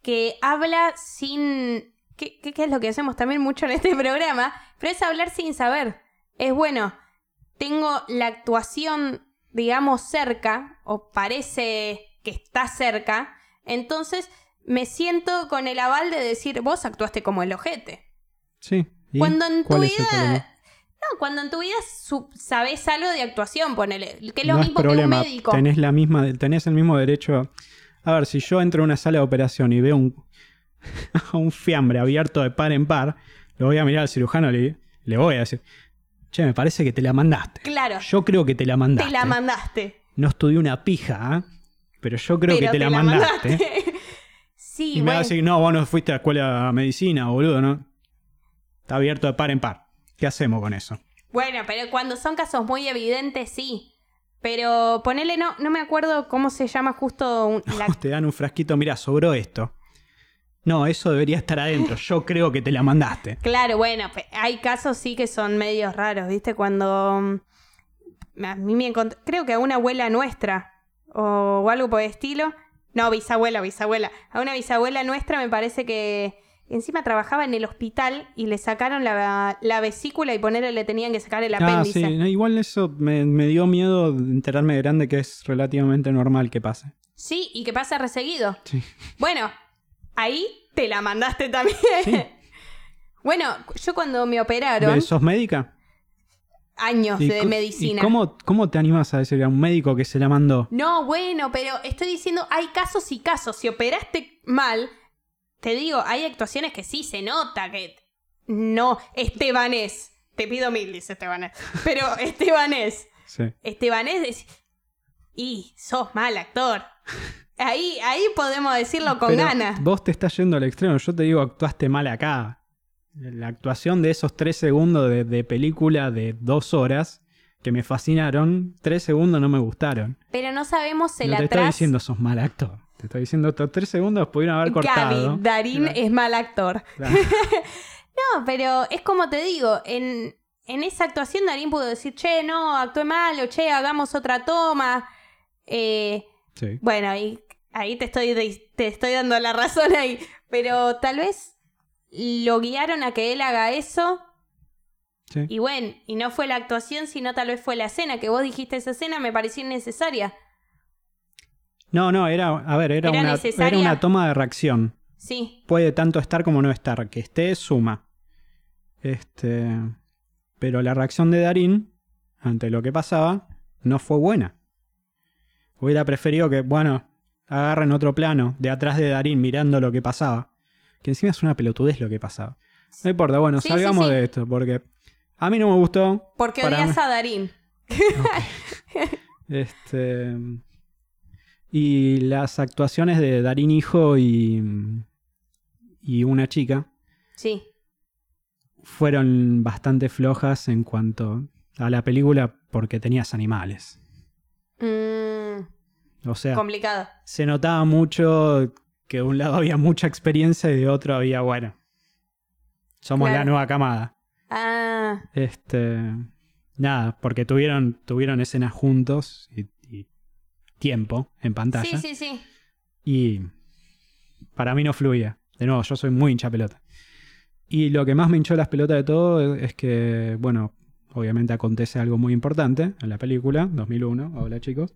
que habla sin... ¿Qué, qué- qué es lo que hacemos también mucho en este <laughs> programa? Pero es hablar sin saber. Es bueno, tengo la actuación, digamos, cerca, o parece que está cerca, entonces me siento con el aval de decir, vos actuaste como el ojete. Sí. ¿y Cuando en tu vida. No, cuando en tu vida sabes algo de actuación, ponele. Que es lo no mismo es problema. que un médico. Tenés, la misma, tenés el mismo derecho. A ver, si yo entro a una sala de operación y veo un, a <laughs> un fiambre abierto de par en par, lo voy a mirar al cirujano y le, le voy a decir, che, me parece que te la mandaste. Claro, Yo creo que te la mandaste. te la mandaste. no estudié una pija, ¿ah? pero yo creo que te, la, mandaste. <laughs> sí, Y me va a decir, no, vos no fuiste a la escuela de medicina, boludo, ¿no? Está abierto de par en par. ¿Qué hacemos con eso? Bueno, pero cuando son casos muy evidentes, sí. Pero ponele, no, no me acuerdo cómo se llama justo un- <laughs> la... Te dan un frasquito, mira, sobró esto. No, eso debería estar adentro. Yo creo que te la mandaste. Claro, bueno, hay casos sí que son medios raros, ¿viste? Cuando mm, a mí me encont- creo que a una abuela nuestra o, o algo por el estilo, no, bisabuela, bisabuela, a una bisabuela nuestra me parece que encima trabajaba en el hospital y le sacaron la, la vesícula y ponerle le tenían que sacar el Ah, apéndice. sí, no, igual eso me, me dio miedo de enterarme de grande que es relativamente normal que pase. Sí, y que pasa reseguido. Sí. Bueno, ahí te la mandaste también. Sí. <laughs> bueno, yo cuando me operaron, ¿Sos médica? años ¿Y de medicina. ¿Y cómo, cómo te animas a decirle a un médico que se la mandó? No, bueno, pero estoy diciendo, hay casos y casos. Si operaste mal, te digo, hay actuaciones que sí se nota que no, Estebanés. Te pido mil, dice Estebanés. <laughs> Pero Estebanés. Sí. Estebanés es... Y sos mal actor. <laughs> Ahí, ahí podemos decirlo con Pero ganas. Vos te estás yendo al extremo. Yo te digo, actuaste mal acá. La actuación de esos tres segundos de, de película de dos horas que me fascinaron, tres segundos no me gustaron. Pero no sabemos el no te estoy atrás. diciendo sos mal actor. Te estoy diciendo estos tres segundos pudieron haber Gaby, cortado. Darín Claro. es mal actor. <laughs> No, pero es como te digo, en, en esa actuación Darín pudo decir, che, no, actué mal, o che, hagamos otra toma. Eh, Sí. bueno, ahí, ahí te, estoy, te estoy dando la razón ahí. Pero tal vez lo guiaron a que él haga eso. Sí. Y bueno, y no fue la actuación, sino tal vez fue la escena, que vos dijiste esa escena, me pareció innecesaria. No, no, era, a ver, era, ¿Era una, era una toma de reacción. Sí, Puede tanto estar como no estar. Que esté, suma. Este. Pero la reacción de Darín ante lo que pasaba no fue buena. Hubiera preferido que, bueno, agarren otro plano de atrás de Darín mirando lo que pasaba. Que encima es una pelotudez lo que pasaba. No importa, bueno, Sí, salgamos sí. de esto, porque a mí no me gustó. porque odias mí- a Darín. Este. Y las actuaciones de Darín Hijo y. y una chica Sí. fueron bastante flojas en cuanto a la película porque tenías animales. Mm, O sea, complicado. se notaba mucho que de un lado había mucha experiencia y de otro había, bueno, somos Claro. la nueva camada. Ah, Este, nada, porque tuvieron, tuvieron escenas juntos y, y tiempo en pantalla. sí, sí, sí. Y para mí no fluía. De nuevo, yo soy muy hincha pelota. Y lo que más me hinchó las pelotas de todo es que, bueno, obviamente acontece algo muy importante en la película, 2001. Hola chicos.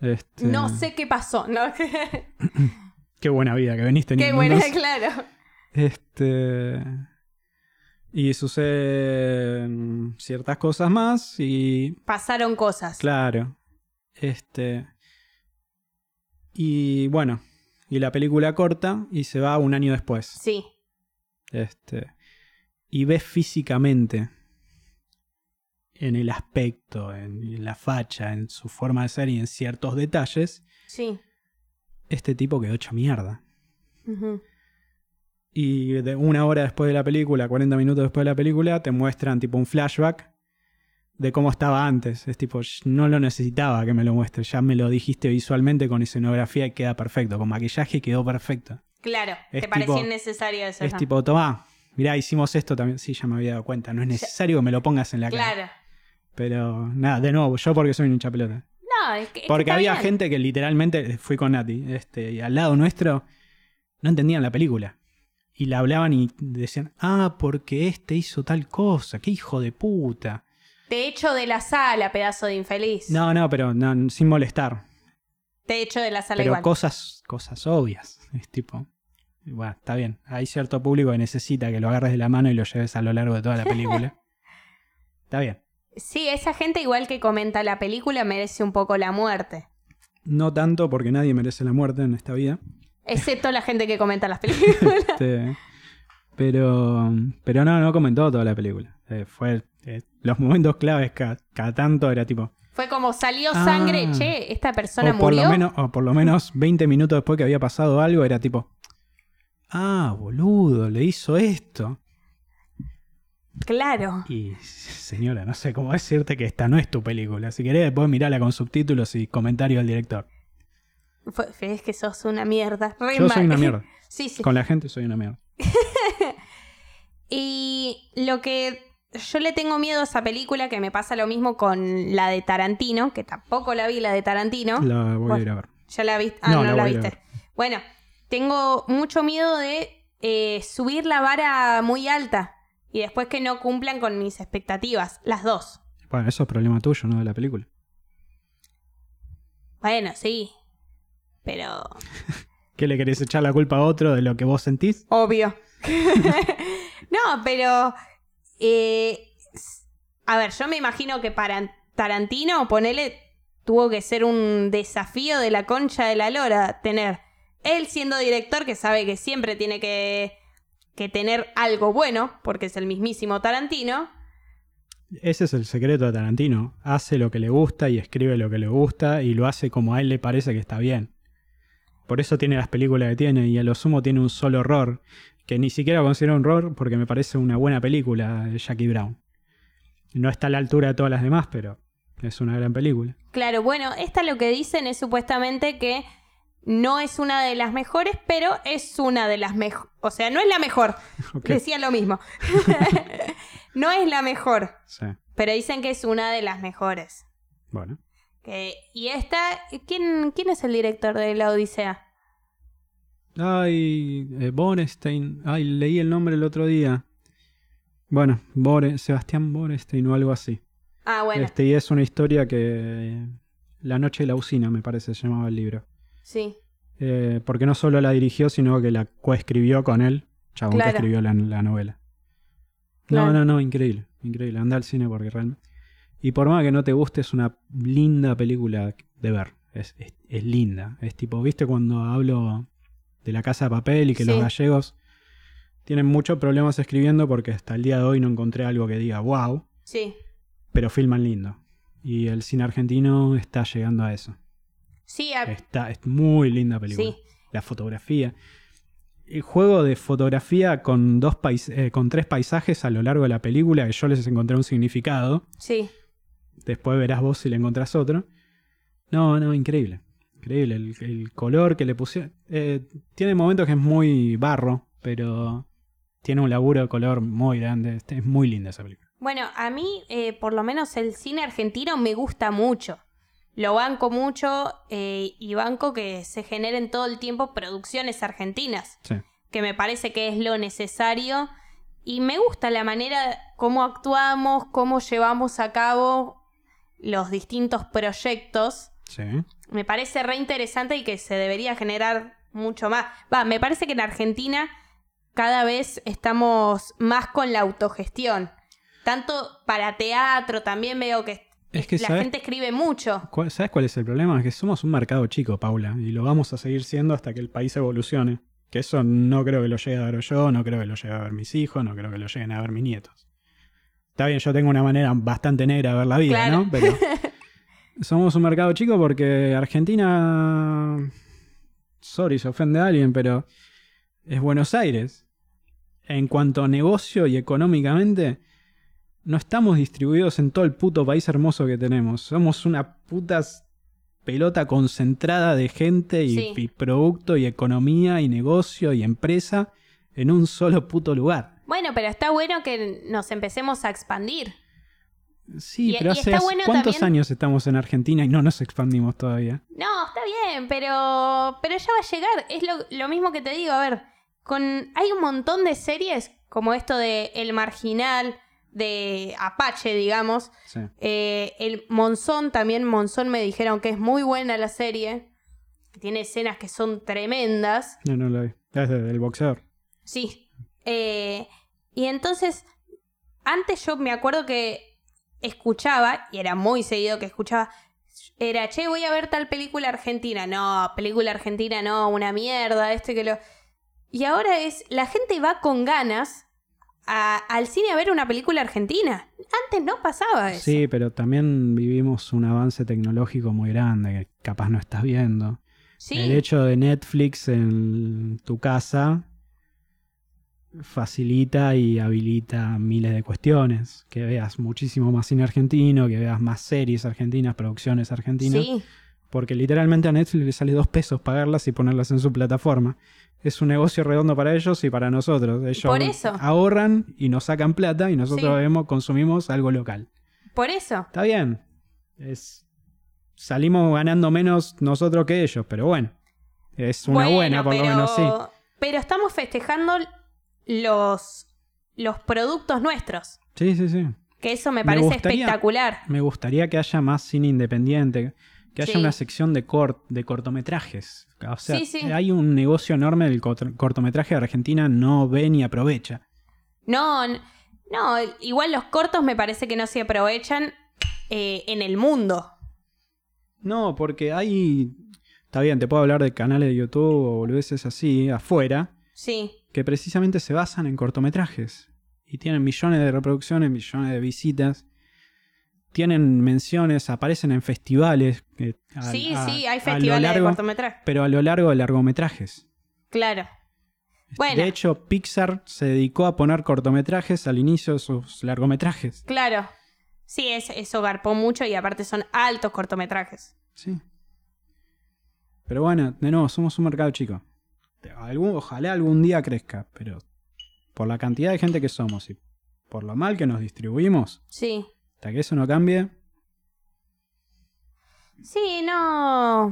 Este, No sé qué pasó, ¿no? <laughs> Qué buena vida que venís qué teniendo. buena, entonces. claro. Este. Y suceden ciertas cosas más y Pasaron cosas. Claro. Este. Y bueno. Y la película corta y se va un año después. Sí. Este. Y ves físicamente. En el aspecto, en la facha, en su forma de ser y en ciertos detalles. Sí. Este tipo quedó hecho mierda. Y de una hora después de la película, 40 minutos después de la película, te muestran tipo un flashback de cómo estaba antes. Es tipo, "Sh, no lo necesitaba que me lo muestres, ya me lo dijiste visualmente con escenografía y queda perfecto, con maquillaje quedó perfecto. Claro, Es te pareció tipo- innecesario eso. Es ¿no? tipo, tomá, mirá, hicimos esto también. Sí, ya me había dado cuenta, no es necesario que me lo pongas en la cara. Claro. Pero nada, de nuevo, yo porque soy un hincha pelota. No, es que. es Porque había bien. gente que literalmente, fui con Nati, este, y al lado nuestro, no entendían la película. Y la hablaban y decían, ah, porque este hizo tal cosa, qué hijo de puta. Te echo de la sala, pedazo de infeliz. No, no, pero no, sin molestar. Te echo de la sala Pero igual. cosas, cosas obvias. Es tipo, bueno, está bien. Hay cierto público que necesita que lo agarres de la mano y lo lleves a lo largo de toda la película. <laughs> está bien. Sí, esa gente igual que comenta la película merece un poco la muerte. No tanto porque nadie merece la muerte en esta vida. Excepto la gente que comenta las <laughs> películas. Este, pero, pero no, no comentó toda la película. Eh, fue eh, los momentos claves cada, cada tanto era tipo. Fue como salió Ah. sangre, che, esta persona O por, murió. lo menos, o por lo menos 20 minutos después que había pasado algo, era tipo. Ah, boludo, le hizo esto. Claro. Y señora, no sé cómo decirte que esta no es tu película. Si querés, después mirala con subtítulos y comentario del director. Es que sos una mierda. Re Yo soy una <laughs> mierda. sí, sí. Con la gente soy una mierda. <laughs> Y lo que yo le tengo miedo a esa película, que me pasa lo mismo con la de Tarantino, que tampoco la vi, la de Tarantino. La voy a ir a ver. ¿Ya la viste? Ah, No, no, la viste. Bueno, tengo mucho miedo de eh, subir la vara muy alta y después que no cumplan con mis expectativas, las dos. Bueno, eso es problema tuyo, no de la película. Bueno, sí, pero <laughs> ¿Qué le querés echar la culpa a otro de lo que vos sentís? obvio. <laughs> <laughs> no, pero... eh, a ver, yo me imagino que para Tarantino, ponele, tuvo que ser un desafío de la concha de la lora tener él siendo director, que sabe que siempre tiene que, que tener algo bueno, porque es el mismísimo Tarantino. Ese es el secreto de Tarantino. Hace lo que le gusta y escribe lo que le gusta y lo hace como a él le parece que está bien. Por eso tiene las películas que tiene y a lo sumo tiene un solo horror, que ni siquiera considero un horror porque me parece una buena película de Jackie Brown. No está a la altura de todas las demás, pero es una gran película. Claro, bueno, esta lo que dicen es supuestamente que no es una de las mejores, pero es una de las mejores. O sea, no es la mejor. <laughs> Ok. Decía lo mismo. <laughs> <laughs> no es la mejor, Sí. pero dicen que es una de las mejores. Bueno. Y esta, ¿quién, ¿quién es el director de La Odisea? Ay, eh, Borestein. Ay, leí el nombre el otro día. Bueno, Bore, Sebastián Borestein o algo así. Ah, bueno, Este, y es una historia que. La noche de la usina, me parece, se llamaba el libro. Sí. Eh, porque no solo la dirigió, sino que la coescribió con él. Chabón Claro. que escribió la, la novela. Claro. No, no, no, increíble. Increíble. Anda al cine porque realmente. Y por más que no te guste, es una linda película de ver. Es, es- es linda. Es tipo, ¿viste cuando hablo de la casa de papel y que los gallegos tienen muchos problemas escribiendo porque hasta el día de hoy no encontré algo que diga wow, Sí. pero filman lindo. Y el cine argentino está llegando a eso. Sí, a- Está, es muy linda película. sí. La fotografía. El juego de fotografía con, dos pais- eh, con tres paisajes a lo largo de la película, que yo les encontré un significado. Sí. Después verás vos si le encontrás otro. No, no, increíble. Increíble. El, el color que le pusieron. eh, tiene momentos que es muy barro, pero tiene un laburo de color muy grande. Es muy linda esa película. Bueno, a mí, eh, por lo menos el cine argentino me gusta mucho. Lo banco mucho eh, y banco que se generen todo el tiempo producciones argentinas, Sí. que me parece que es lo necesario. Y me gusta la manera cómo actuamos, cómo llevamos a cabo los distintos proyectos. Sí. Me parece re interesante y que se debería generar mucho más. Va, me parece que en Argentina cada vez estamos más con la autogestión. Tanto para teatro también veo que, Es que, la ¿sabes? gente escribe mucho. ¿Cuál- ¿Sabes cuál es el problema? Es que somos un mercado chico, Paula, y lo vamos a seguir siendo hasta que el país evolucione. Que eso no creo que lo llegue a ver yo, no creo que lo llegue a ver mis hijos, no creo que lo lleguen a ver mis nietos. Está bien, yo tengo una manera bastante negra de ver la vida, Claro. ¿no? Pero <laughs> somos un mercado chico porque Argentina. Sorry, se ofende a alguien, pero es Buenos Aires. En cuanto a negocio y económicamente, no estamos distribuidos en todo el puto país hermoso que tenemos. Somos una puta pelota concentrada de gente y, Sí. y producto y economía y negocio y empresa en un solo puto lugar. Bueno, pero está bueno que nos empecemos a expandir. Sí, Y- pero y hace bueno ¿cuántos también- años estamos en Argentina y no nos expandimos todavía? No, está bien, pero, pero ya va a llegar. Es lo, lo mismo que te digo. A ver, con, hay un montón de series como esto de El Marginal, de Apache, digamos. Sí. Eh, el Monzón, también Monzón me dijeron que es muy buena la serie. Que tiene escenas que son tremendas. No, no lo vi. Es de- del boxeador. Sí. Eh, y entonces, antes yo me acuerdo que escuchaba, y era muy seguido que escuchaba, era, che, voy a ver tal película argentina. No, película argentina no, una mierda, este que lo... Y ahora es, la gente va con ganas a- al cine a ver una película argentina. Antes no pasaba eso. Sí, pero también vivimos un avance tecnológico muy grande que capaz no estás viendo. Sí. El hecho de Netflix en tu casa facilita y habilita miles de cuestiones. Que veas muchísimo más cine argentino, que veas más series argentinas, producciones argentinas. Sí, Porque literalmente a Netflix le sale dos pesos pagarlas y ponerlas en su plataforma. Es un negocio redondo para ellos y para nosotros. Ellos Por eso. ahorran y nos sacan plata y nosotros Sí. vemos, consumimos algo local. por eso. Está bien. Es, salimos ganando menos nosotros que ellos, pero bueno. Es una Bueno, buena, por pero, lo menos sí. Pero estamos festejando los, los productos nuestros. Sí, sí, sí. Que eso me Me parece gustaría- espectacular. Me gustaría que haya más cine independiente. Que haya Sí. una sección de, cort, de cortometrajes. O sea, Sí, sí. hay un negocio enorme del cort- cortometraje de Argentina, no ve ni aprovecha. No, no, igual los cortos me parece que no se aprovechan eh, en el mundo. No, porque hay. Está bien, te puedo hablar de canales de YouTube o boludeces así, afuera, Sí, que precisamente se basan en cortometrajes. Y tienen millones de reproducciones, millones de visitas. Tienen menciones, aparecen en festivales. eh, a- sí, a- sí, hay lo festivales largo- de cortometraje. Pero a lo largo de largometrajes. Claro. Bueno. De hecho, Pixar se dedicó a poner cortometrajes al inicio de sus largometrajes. Claro. Sí, es, eso garpó mucho y aparte son altos cortometrajes. Sí. Pero bueno, de nuevo, somos un mercado chico. Algún- ojalá algún día crezca, pero por la cantidad de gente que somos y por lo mal que nos distribuimos, Sí. Hasta que eso no cambie, Sí, no.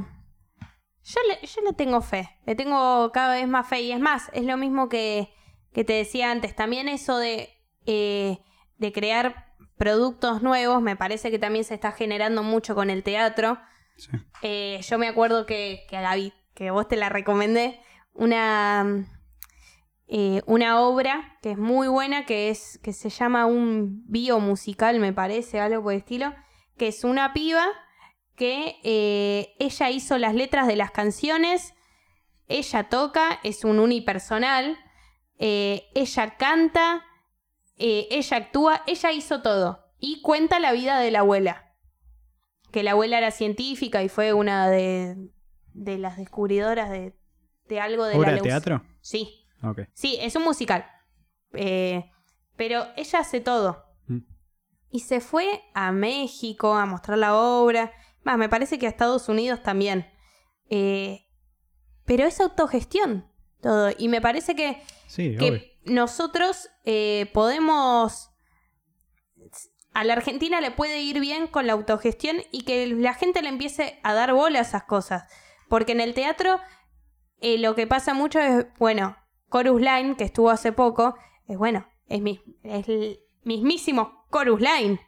Yo le, yo le tengo fe. Le tengo cada vez más fe. Y es más, es lo mismo que, que te decía antes. También eso de, eh, de crear productos nuevos, me parece que también se está generando mucho con el teatro. sí. Eh, yo me acuerdo que, que a Gaby, que vos te la recomendé, una, eh, una obra que es muy buena, que, es, que se llama un biomusical, me parece, algo por el estilo, que es una piba que eh, ella hizo las letras de las canciones, ella toca, es un unipersonal, eh, ella canta, ella actúa, ella hizo todo y cuenta la vida de la abuela que la abuela era científica y fue una de, de las descubridoras de, de algo de ¿Obra la de luz. teatro? Sí, Sí, es un musical. Eh, pero ella hace todo. Mm. Y se fue a México a mostrar la obra. Más, me parece que a Estados Unidos también. Eh, pero es autogestión todo. Y me parece que Sí, que nosotros eh, podemos... A la Argentina le puede ir bien con la autogestión y que la gente le empiece a dar bola a esas cosas. Porque en el teatro eh, lo que pasa mucho es, bueno, Chorus Line, que estuvo hace poco, es bueno, es, mi- es el mismísimo Chorus Line.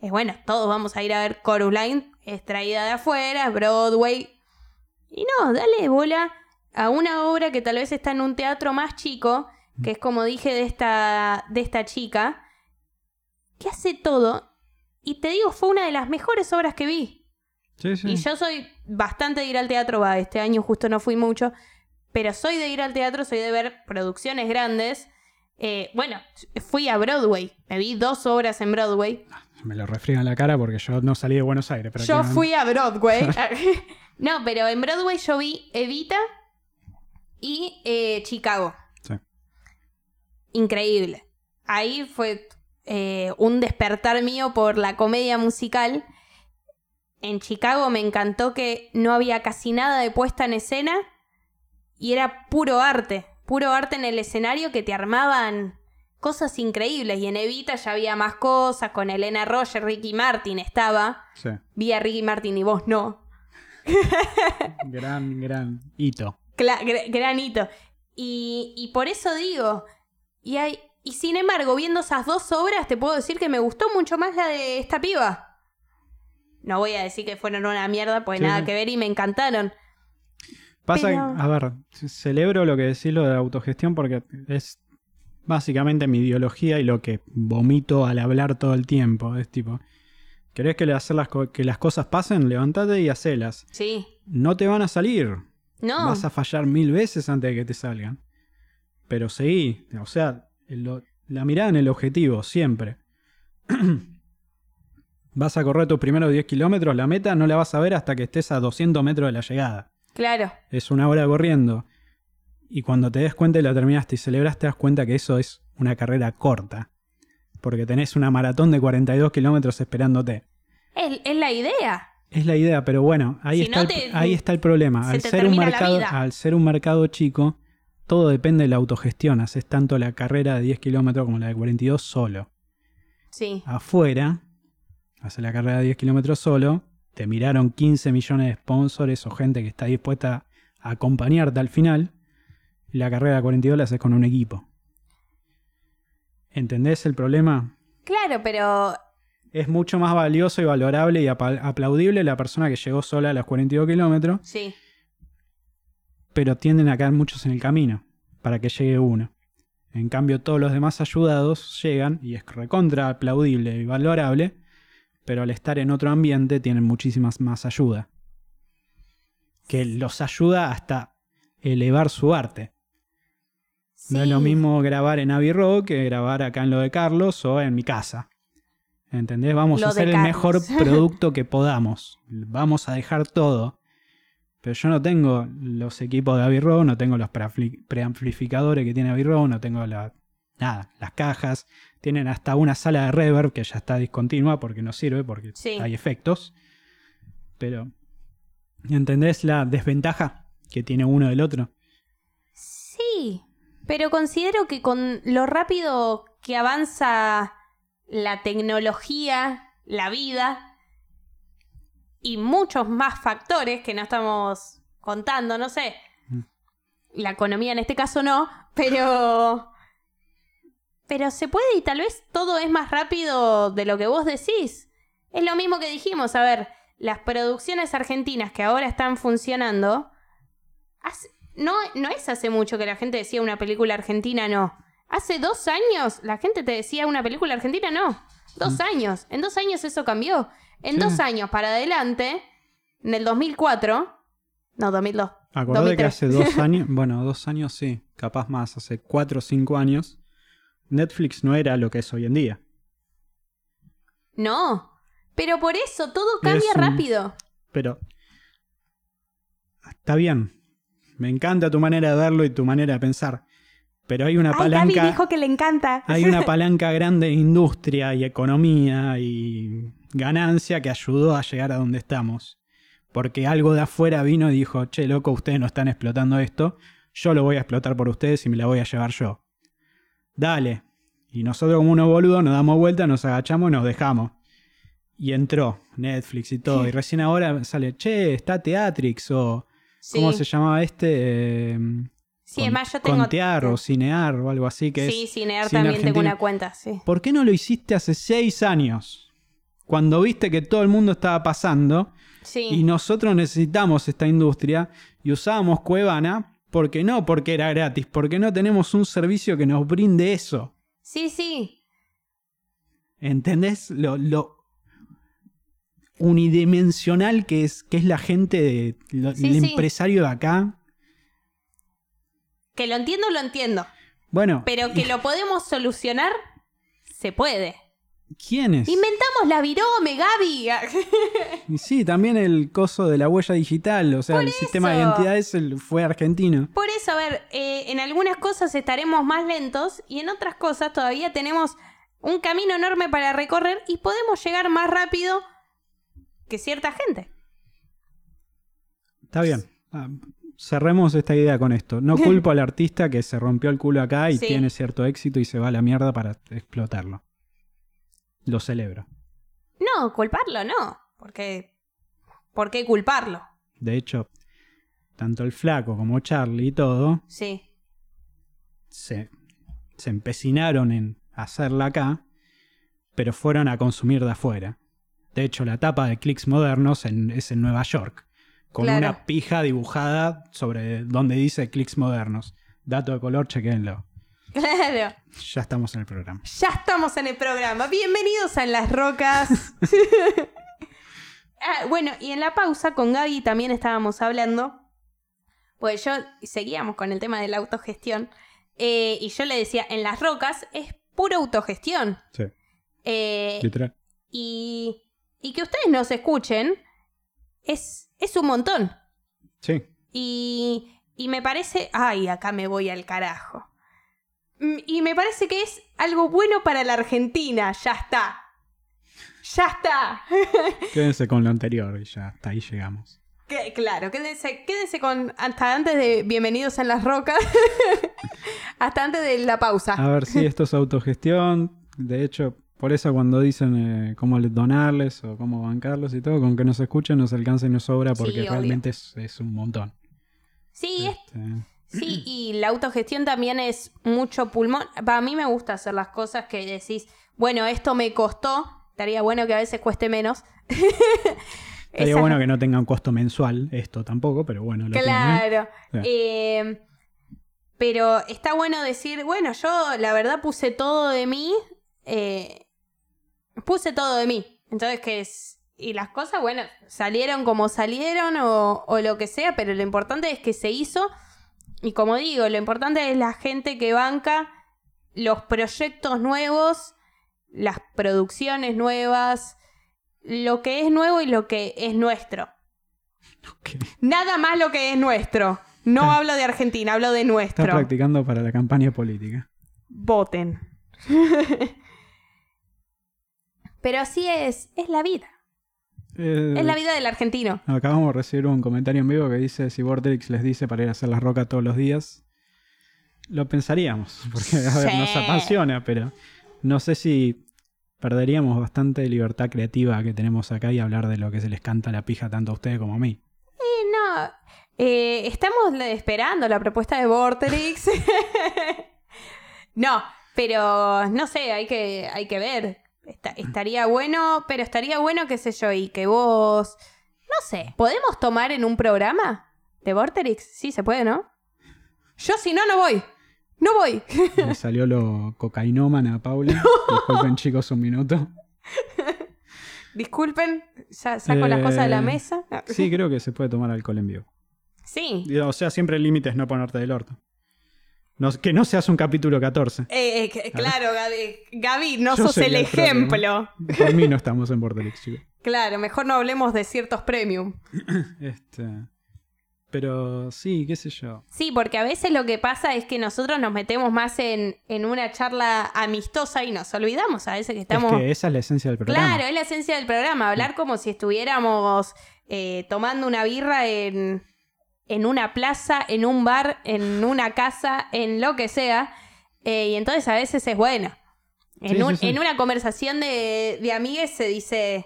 Es bueno, todos vamos a ir a ver Chorus Line, es traída de afuera, Broadway. Y no, dale bola a una obra que tal vez está en un teatro más chico, que es como dije de esta, de esta chica, que hace todo. Y te digo, fue una de las mejores obras que vi. Sí, sí. Y yo soy bastante de ir al teatro, va, este año justo no fui mucho, pero soy de ir al teatro, soy de ver producciones grandes. Eh, bueno, fui a Broadway, me vi dos obras en Broadway. Me lo refriegan la cara porque yo no salí de Buenos Aires. Yo prácticamente. fui a Broadway. <laughs> <laughs> no, pero en Broadway yo vi Evita y eh, Chicago. Sí. Increíble. Ahí fue eh, un despertar mío por la comedia musical. En Chicago me encantó que no había casi nada de puesta en escena y era puro arte, puro arte en el escenario que te armaban cosas increíbles. Y en Evita ya había más cosas, con Elena Roger, Ricky Martin estaba. Sí. Vi a Ricky Martin y vos no. <laughs> Gran, gran hito. Cla- gr- granito. Y, y por eso digo, y, hay, y sin embargo, viendo esas dos obras, te puedo decir que me gustó mucho más la de esta piba. No voy a decir que fueron una mierda, pues Sí, nada que ver y me encantaron. Pasa, Pero- a ver, celebro lo que decís lo de la autogestión porque es básicamente mi ideología y lo que vomito al hablar todo el tiempo. Es tipo, ¿querés que, le hacer las, que las cosas pasen? Levantate y hacelas. Sí. No te van a salir. No. Vas a fallar mil veces antes de que te salgan. Pero seguí. O sea, el- la mirada en el objetivo, siempre. <clears throat> vas a correr tus primeros 10 kilómetros, la meta no la vas a ver hasta que estés a 200 metros de la llegada. Claro. Es una hora corriendo. Y cuando te des cuenta y la terminaste y celebras, te das cuenta que eso es una carrera corta. Porque tenés una maratón de 42 kilómetros esperándote. Es, es la idea. Es la idea, pero bueno, ahí, Si está, no el, te- ahí está el problema. se Al te ser, un mercado, al ser un mercado chico, todo depende de la autogestión. Haces tanto la carrera de 10 kilómetros como la de 42 solo. Sí. Afuera, haces la carrera de 10 kilómetros solo, te miraron 15 millones de sponsors o gente que está dispuesta a acompañarte al final. La carrera de 42 la haces con un equipo. ¿Entendés el problema? Claro, pero Es mucho más valioso y valorable y aplaudible la persona que llegó sola a los 42 kilómetros sí. pero tienden a caer muchos en el camino para que llegue uno. En cambio, todos los demás ayudados llegan y es recontra aplaudible y valorable, pero al estar en otro ambiente tienen muchísimas más ayuda. que los ayuda hasta elevar su arte. No es lo mismo grabar en Abbey Road que grabar acá en lo de Carlos o en mi casa. ¿Entendés? Vamos Lo a hacer el mejor <laughs> producto que podamos. Vamos a dejar todo. Pero yo no tengo los equipos de Abbey Road, no tengo los preampli- preamplificadores que tiene Abbey Road, no tengo la, nada, las cajas. Tienen hasta una sala de reverb que ya está discontinua porque no sirve, porque Sí. hay efectos. Pero, ¿entendés la desventaja que tiene uno del otro? Sí, pero considero que con lo rápido que avanza la tecnología, la vida y muchos más factores que no estamos contando, no sé, Mm. la economía en este caso no, pero pero se puede y tal vez todo es más rápido de lo que vos decís. Es lo mismo que dijimos, a ver, las producciones argentinas que ahora están funcionando, hace- no, no es hace mucho que la gente decía una película argentina no. Hace dos años la gente te decía una película argentina no. Dos años. En dos años eso cambió. En Sí. dos años para adelante, en el 2004, no, 2002. Acordate que 2003. hace dos <laughs> años, bueno, dos años sí, capaz más, hace cuatro o cinco años, Netflix no era lo que es hoy en día. No. Pero por eso todo cambia Es un- rápido. Pero está bien, me encanta tu manera de verlo y tu manera de pensar, pero hay una Ay, Gaby palanca, dijo que le encanta. hay una palanca grande de industria y economía y ganancia que ayudó a llegar a donde estamos. Porque algo de afuera vino y dijo, che, loco, ustedes no están explotando esto, yo lo voy a explotar por ustedes y me la voy a llevar yo. Dale. Y nosotros como unos boludos nos damos vuelta, nos agachamos y nos dejamos. Y entró Netflix y todo. Y recién ahora sale, che, está Teatrix o... Sí. ¿Cómo se llamaba este? Eh, Sí, es más, yo tengo. Contear o Cinear o algo así que sí, es... Cinear cine también tengo una cuenta, sí. ¿Por qué no lo hiciste hace seis años? Cuando viste que todo el mundo estaba pasando Sí. y nosotros necesitamos esta industria y usábamos Cuevana, porque no porque era gratis, porque no tenemos un servicio que nos brinde eso. Sí, sí. ¿Entendés? Lo, lo unidimensional que es, que es la gente, de, lo- Sí, el sí. empresario de acá. Que lo entiendo, lo entiendo. Bueno, Pero que lo podemos solucionar, se puede. ¿Quién es? Inventamos la virome, Gaby. <laughs> Y sí, también el coso de la huella digital, o sea, el sistema de identidades fue argentino. Por eso, a ver, eh, en algunas cosas estaremos más lentos y en otras cosas todavía tenemos un camino enorme para recorrer y podemos llegar más rápido que cierta gente. Está bien. Ah, cerremos esta idea con esto. No <laughs> culpo al artista que se rompió el culo acá y Sí. tiene cierto éxito y se va a la mierda para explotarlo. Lo celebro. No, culparlo no, porque ¿por qué culparlo? De hecho, tanto el flaco como Charlie y todo Sí. se, se empecinaron en hacerla acá, pero fueron a consumir de afuera. De hecho, la tapa de Clicks Modernos en- es en Nueva York, con Claro. una pija dibujada sobre donde dice Clicks Modernos. Dato de color, chequenlo. Claro. Ya estamos en el programa. Ya estamos en el programa. Bienvenidos a En las Rocas. <laughs> Ah, bueno, y en la pausa con Gaby también estábamos hablando. Pues yo seguíamos con el tema de la autogestión. eh, y yo le decía, en las rocas es pura autogestión. Sí, Eh, literal. y, y que ustedes nos escuchen es, es un montón. Sí. Y, y me parece. Ay, acá me voy al carajo. Mm, Y me parece que es algo bueno para la Argentina. Ya está. Ya está. <laughs> Quédense con lo anterior y ya hasta ahí llegamos. Que- claro, quédense, quédense con. Hasta antes de Bienvenidos en las Rocas. <laughs> hasta antes de la pausa. A ver si esto es autogestión. De hecho, por eso cuando dicen eh, cómo le- donarles o cómo bancarlos y todo, con que nos escuchen nos alcanza y nos sobra porque Sí, realmente es, es un montón. Sí, es- Este, sí, <clears throat> y la autogestión también es mucho pulmón. Para mí me gusta hacer las cosas que decís, bueno, esto me costó. Estaría bueno que a veces cueste menos. <laughs> Estaría Esa- bueno que no tenga un costo mensual, esto tampoco, pero bueno, lo tiene. Claro. Sí. Eh, pero está bueno decir, bueno, yo la verdad puse todo de mí. eh, puse todo de mí. Entonces que es. y las cosas, bueno, salieron como salieron o, o lo que sea, pero lo importante es que se hizo. Y como digo, lo importante es la gente que banca los proyectos nuevos, las producciones nuevas, lo que es nuevo y lo que es nuestro. Nada más lo que es nuestro. No hablo de Argentina, hablo de Está nuestro. practicando para la campaña política. Voten. <laughs> Pero así es, es la vida. Eh, Es la vida del argentino. Acabamos de recibir un comentario en vivo que dice si Vortex les dice para ir a hacer la roca todos los días. Lo pensaríamos, <laughs> porque a ver, nos apasiona, pero no sé si perderíamos bastante libertad creativa que tenemos acá y hablar de lo que se les canta la pija tanto a ustedes como a mí. Eh, no, eh, estamos esperando la propuesta de Vorterix. <laughs> no, pero no sé, hay que, hay que ver. Está- estaría bueno, pero estaría bueno, qué sé yo, y que vos... No sé, ¿podemos tomar en un programa de Vorterix? Sí, se puede, ¿no? Yo si no, no voy. No voy. <laughs> Me salió lo cocainómana a Paula. <laughs> Disculpen chicos un minuto. Disculpen, ya saco las cosas de la Eh, mesa. Sí, creo que se puede tomar alcohol en vivo. Sí. O sea, siempre el límite es no ponerte del orto. No- que no seas un capítulo 14. Eh, eh, que- claro, Gaby, Gaby, no Yo sos el ejemplo. Por mí no estamos en Vortex, chicos. <laughs> Claro, mejor no hablemos de ciertos premium. <clears throat> Este, pero sí, qué sé yo. Sí, porque a veces lo que pasa es que nosotros nos metemos más en, en una charla amistosa y nos olvidamos a veces que estamos... Es que esa es la esencia del programa. Claro, es la esencia del programa, hablar como si estuviéramos eh, tomando una birra en, en una plaza, en un bar, en una casa, en lo que sea. Eh, y entonces a veces es bueno. En, Sí, un- sí, sí. en una conversación de, de amigues se dice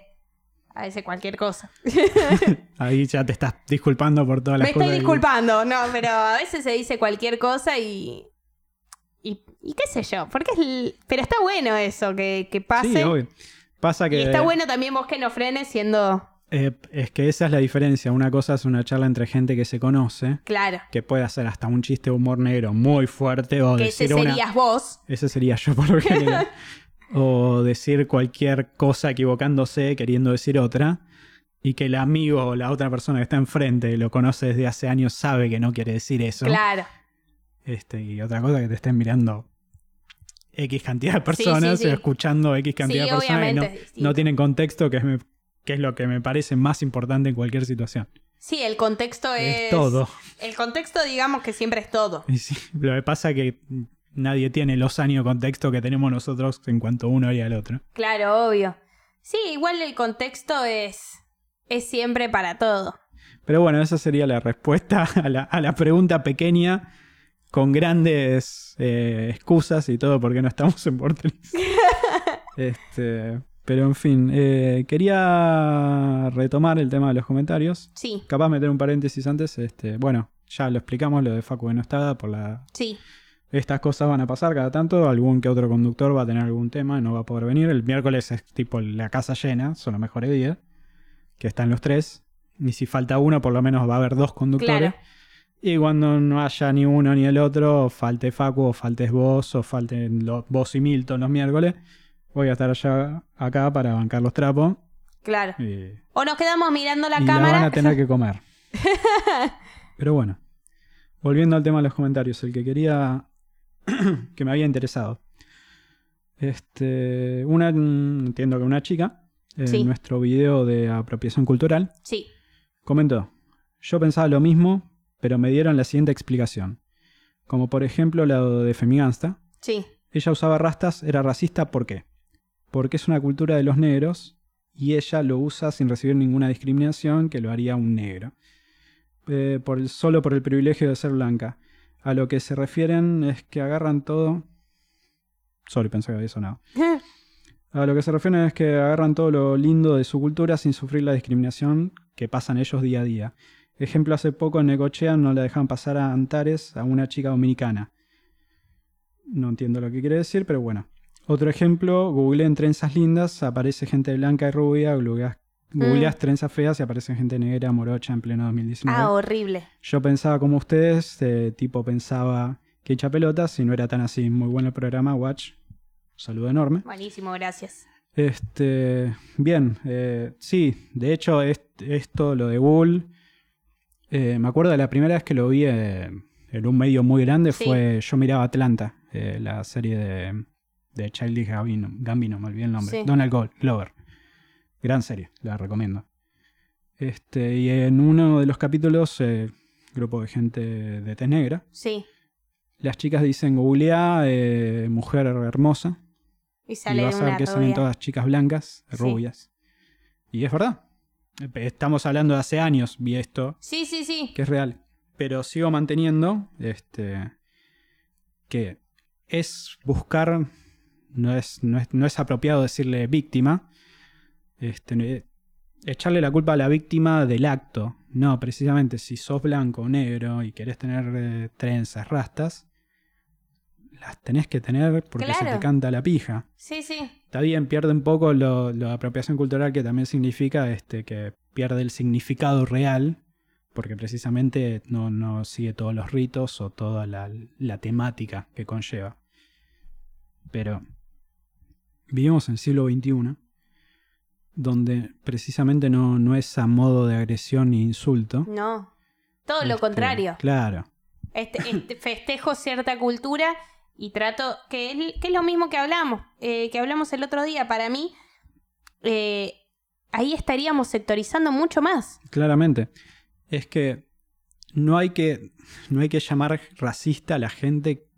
a veces cualquier cosa. <laughs> Ahí ya te estás disculpando por todas las Me cosas. estoy que- disculpando, no, pero a veces se dice cualquier cosa y. Y, y qué sé yo, porque es. l- Pero está bueno eso, que, que pase. Sí, obvio. Pasa que y está bueno también vos que no frenes siendo. Eh, es que esa es la diferencia. Una cosa es una charla entre gente que se conoce, Claro. que puede hacer hasta un chiste de humor negro muy fuerte o Que ese decir una... serías vos. Ese sería yo por lo <laughs> general. o decir cualquier cosa equivocándose, queriendo decir otra. Y que el amigo o la otra persona que está enfrente lo conoce desde hace años, sabe que no quiere decir eso. Claro. Este, y otra cosa que te estén mirando X cantidad de personas sí, escuchando X cantidad de personas que no, no tienen contexto, que es, que es lo que me parece más importante en cualquier situación. Sí, el contexto es. Es todo. El contexto, digamos que siempre es todo. Y sí, lo que pasa es que nadie tiene los años de contexto que tenemos nosotros en cuanto uno haría al otro. Claro, obvio. Sí, igual el contexto es. Es siempre para todo. Pero bueno, esa sería la respuesta a la, a la pregunta pequeña con grandes eh, excusas y todo porque no estamos en Vortex. <laughs> este, pero en fin, eh, quería retomar el tema de los comentarios. Sí, Capaz meter un paréntesis antes. Este, bueno, ya lo explicamos, lo de Facu que no está por la... sí. Estas cosas van a pasar cada tanto, algún que otro conductor va a tener algún tema y no va a poder venir. El miércoles es tipo la casa llena, son los mejores días, que están los tres. Y si falta uno, por lo menos va a haber dos conductores. Claro. Y cuando no haya ni uno ni el otro, falte Facu, o faltes vos, o falten lo- vos y Milton los miércoles, voy a estar allá acá para bancar los trapos. Claro. Y, O nos quedamos mirando la y la cámara. van a tener que comer. <laughs> Pero bueno, volviendo al tema de los comentarios, el que quería <clears throat> que me había interesado. Este, una, entiendo que una chica, en Sí. nuestro video de apropiación cultural, Sí. comentó, yo pensaba lo mismo, pero me dieron la siguiente explicación. Como por ejemplo la de Femigansta, Sí. ella usaba rastas, era racista, ¿por qué? Porque es una cultura de los negros y ella lo usa sin recibir ninguna discriminación que lo haría un negro. Eh, por el, solo por el privilegio de ser blanca. A lo que se refieren es que agarran todo... Sorry, pensé que había sonado. <laughs> A lo que se refieren es que agarran todo lo lindo de su cultura sin sufrir la discriminación que pasan ellos día a día. Ejemplo, hace poco en Necochea no le dejan pasar a Antares a una chica dominicana. No entiendo lo que quiere decir, pero bueno. Otro ejemplo, googleé en trenzas lindas, aparece gente blanca y rubia, googleas, googleas trenzas feas y aparece gente negra, morocha en pleno 2019. Ah, horrible. Yo pensaba como ustedes, eh, tipo pensaba que echa pelotas y no era tan así. Muy bueno el programa, Watch. Un saludo enorme. Buenísimo, gracias. Este, bien, eh, sí, de hecho es- esto, lo de Google, eh, me acuerdo de la primera vez que lo vi eh, en un medio muy grande Sí. fue, yo miraba Atlanta, la serie de, de Childish Gambino, Gambino, me olvidé el nombre, Sí. Donald Glo- Glover, gran serie, la recomiendo. Este, y en uno de los capítulos, eh, grupo de gente de tez negra, Sí. las chicas dicen googlea eh, mujer hermosa Y y sale vas a una ver que salen todas chicas blancas, Sí. rubias. Y es verdad. Estamos hablando de hace años, vi esto, Sí, sí, sí. que es real. Pero sigo manteniendo este, que es buscar, no es, no es, no es apropiado decirle víctima, este, eh, echarle la culpa a la víctima del acto. No, precisamente si sos blanco o negro y querés tener eh, trenzas, rastas, las tenés que tener porque se te canta la pija. Sí, sí. Está bien, pierde un poco lo, de apropiación cultural que también significa este, que pierde el significado real, porque precisamente no, no sigue todos los ritos o toda la, la temática que conlleva. Pero vivimos en el siglo XXI, donde precisamente no, no es a modo de agresión ni insulto. No. Todo lo Este, contrario. Claro. Este, este festejo cierta cultura y trato, que es, que es lo mismo que hablamos, eh, que hablamos el otro día. Para mí, eh, ahí estaríamos sectorizando mucho más. Claramente. Es que no hay que, no hay que llamar racista a la gente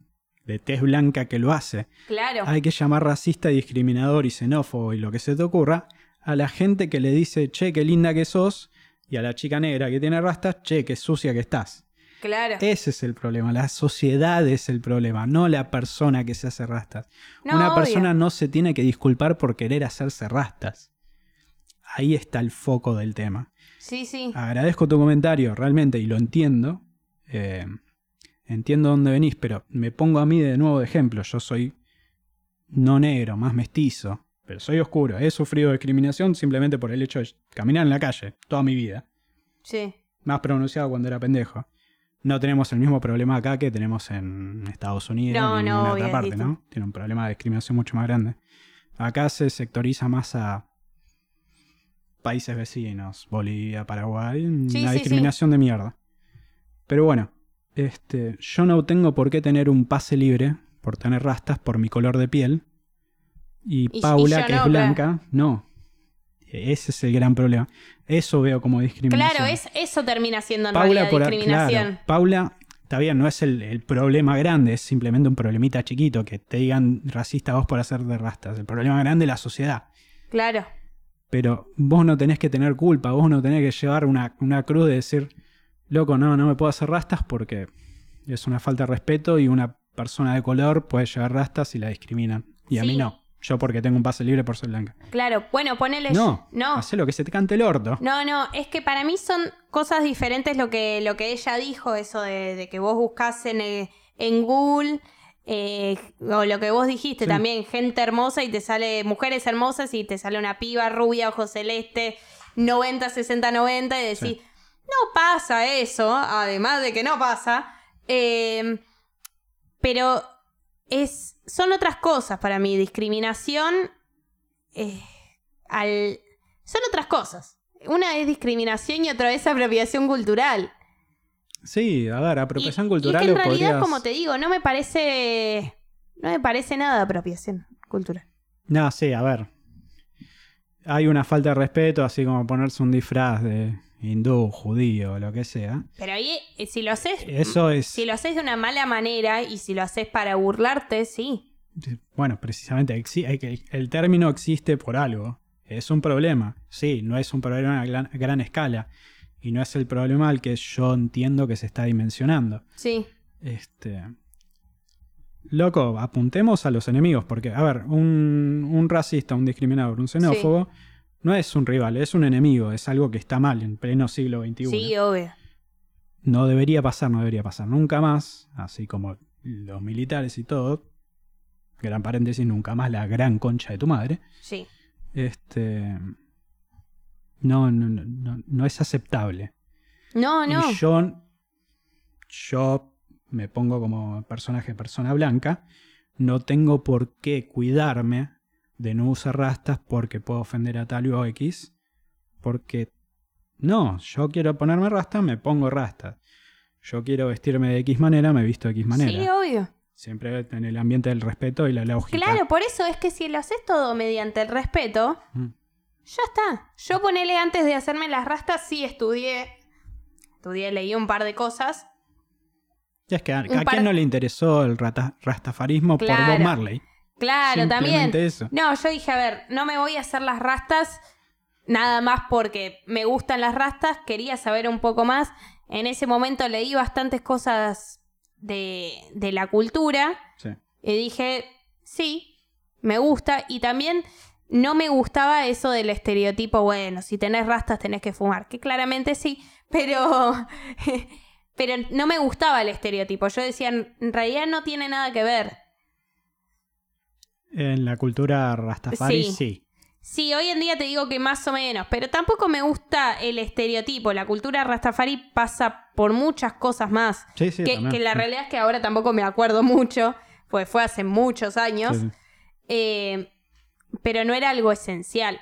de tez blanca que lo hace. Claro. Hay que llamar racista, discriminador y xenófobo y lo que se te ocurra a la gente que le dice, che, qué linda que sos, y a la chica negra que tiene rastas, che, qué sucia que estás. Claro. Ese es el problema, la sociedad es el problema, no la persona que se hace rastas. No, Una obvio. persona no se tiene que disculpar por querer hacerse rastas. Ahí está el foco del tema. Sí, sí. Agradezco tu comentario, realmente, y lo entiendo. Eh, entiendo dónde venís, pero me pongo a mí de nuevo de ejemplo. Yo soy no negro, más mestizo, pero soy oscuro. He sufrido discriminación simplemente por el hecho de caminar en la calle toda mi vida. Sí. Más pronunciado cuando era pendejo. No tenemos el mismo problema acá que tenemos en Estados Unidos No, ni no, en otra parte. ¿no? Tiene un problema de discriminación mucho más grande. Acá se sectoriza más a países vecinos, Bolivia, Paraguay, Sí, una sí, discriminación de mierda. Pero bueno, este, yo no tengo por qué tener un pase libre por tener rastas por mi color de piel. Y, Paula, que no, es blanca, no. Ese es el gran problema. Eso veo como discriminación. Claro, es, eso termina siendo en Paula realidad por discriminación. claro, Paula, está bien, no es el, el problema grande, es simplemente un problemita chiquito, que te digan racista vos por hacer de rastas. El problema grande es la sociedad. Claro. Pero vos no tenés que tener culpa, vos no tenés que llevar una, una cruz de decir, loco, no, no me puedo hacer rastas porque es una falta de respeto y una persona de color puede llevar rastas y la discriminan. Y a mí no. Yo porque tengo un pase libre por ser blanca. Claro. Bueno, ponele. No, No. hacé lo que se te cante el orto. No, no, es que para mí son cosas diferentes lo que, lo que ella dijo, eso de, de que vos buscás en, el- en Google, eh, o lo que vos dijiste Sí. también, gente hermosa y te sale mujeres hermosas y te sale una piba rubia, ojo celeste, 90, 60, 90 y decís, Sí. No pasa eso, además de que no pasa, eh, pero es, son otras cosas para mí, discriminación eh, al... Son otras cosas. Una es discriminación y otra es apropiación cultural. Sí, a ver, apropiación Y- cultural Y, que en realidad, podrías- como te digo, no me parece. No me parece nada apropiación cultural. No, sí, a ver. Hay una falta de respeto, así como ponerse un disfraz de hindú, judío, lo que sea. Pero ahí, eh, si lo haces. Eso es. Si lo haces de una mala manera y si lo haces para burlarte, sí. Bueno, precisamente, el término existe por algo. Es un problema. Sí, no es un problema a gran, gran escala. Y no es el problema al que yo entiendo que se está dimensionando. Sí. Este. Loco, apuntemos a los enemigos, porque, a ver, un, un racista, un discriminador, un xenófobo, no es un rival, es un enemigo, es algo que está mal en pleno siglo XXI. Sí, obvio. No debería pasar, no debería pasar nunca más, así como los militares y todo. Gran paréntesis, nunca más la gran concha de tu madre. Sí. Este. No, no, no, no, no es aceptable. No, no. Y yo, yo me pongo como personaje persona blanca, no tengo por qué cuidarme de no usar rastas porque puedo ofender a tal o X. Porque no, yo quiero ponerme rastas, me pongo rastas. Yo quiero vestirme de X manera, me visto de X manera. Sí, obvio. Siempre en el ambiente del respeto y la lógica. Claro, por eso es que si lo haces todo mediante el respeto, Mm. ya está. Yo ponele antes de hacerme las rastas, sí estudié. Estudié, leí un par de cosas. Y es que a, Un ¿a par- quién no le interesó el rata- rastafarismo por. Bob Marley? Claro, también. Eso. No, yo dije, a ver, no me voy a hacer las rastas nada más porque me gustan las rastas, quería saber un poco más. En ese momento leí bastantes cosas de, de la cultura Sí. y dije, sí, me gusta. Y también no me gustaba eso del estereotipo, bueno, si tenés rastas tenés que fumar, que claramente sí, pero... <laughs> Pero no me gustaba el estereotipo. Yo decía, en realidad no tiene nada que ver. En la cultura rastafari, Sí. sí. Sí, hoy en día te digo que más o menos, pero tampoco me gusta el estereotipo. La cultura Rastafari pasa por muchas cosas más. Sí, sí, que, que la realidad es que ahora tampoco me acuerdo mucho, pues fue hace muchos años, sí. eh, pero no era algo esencial.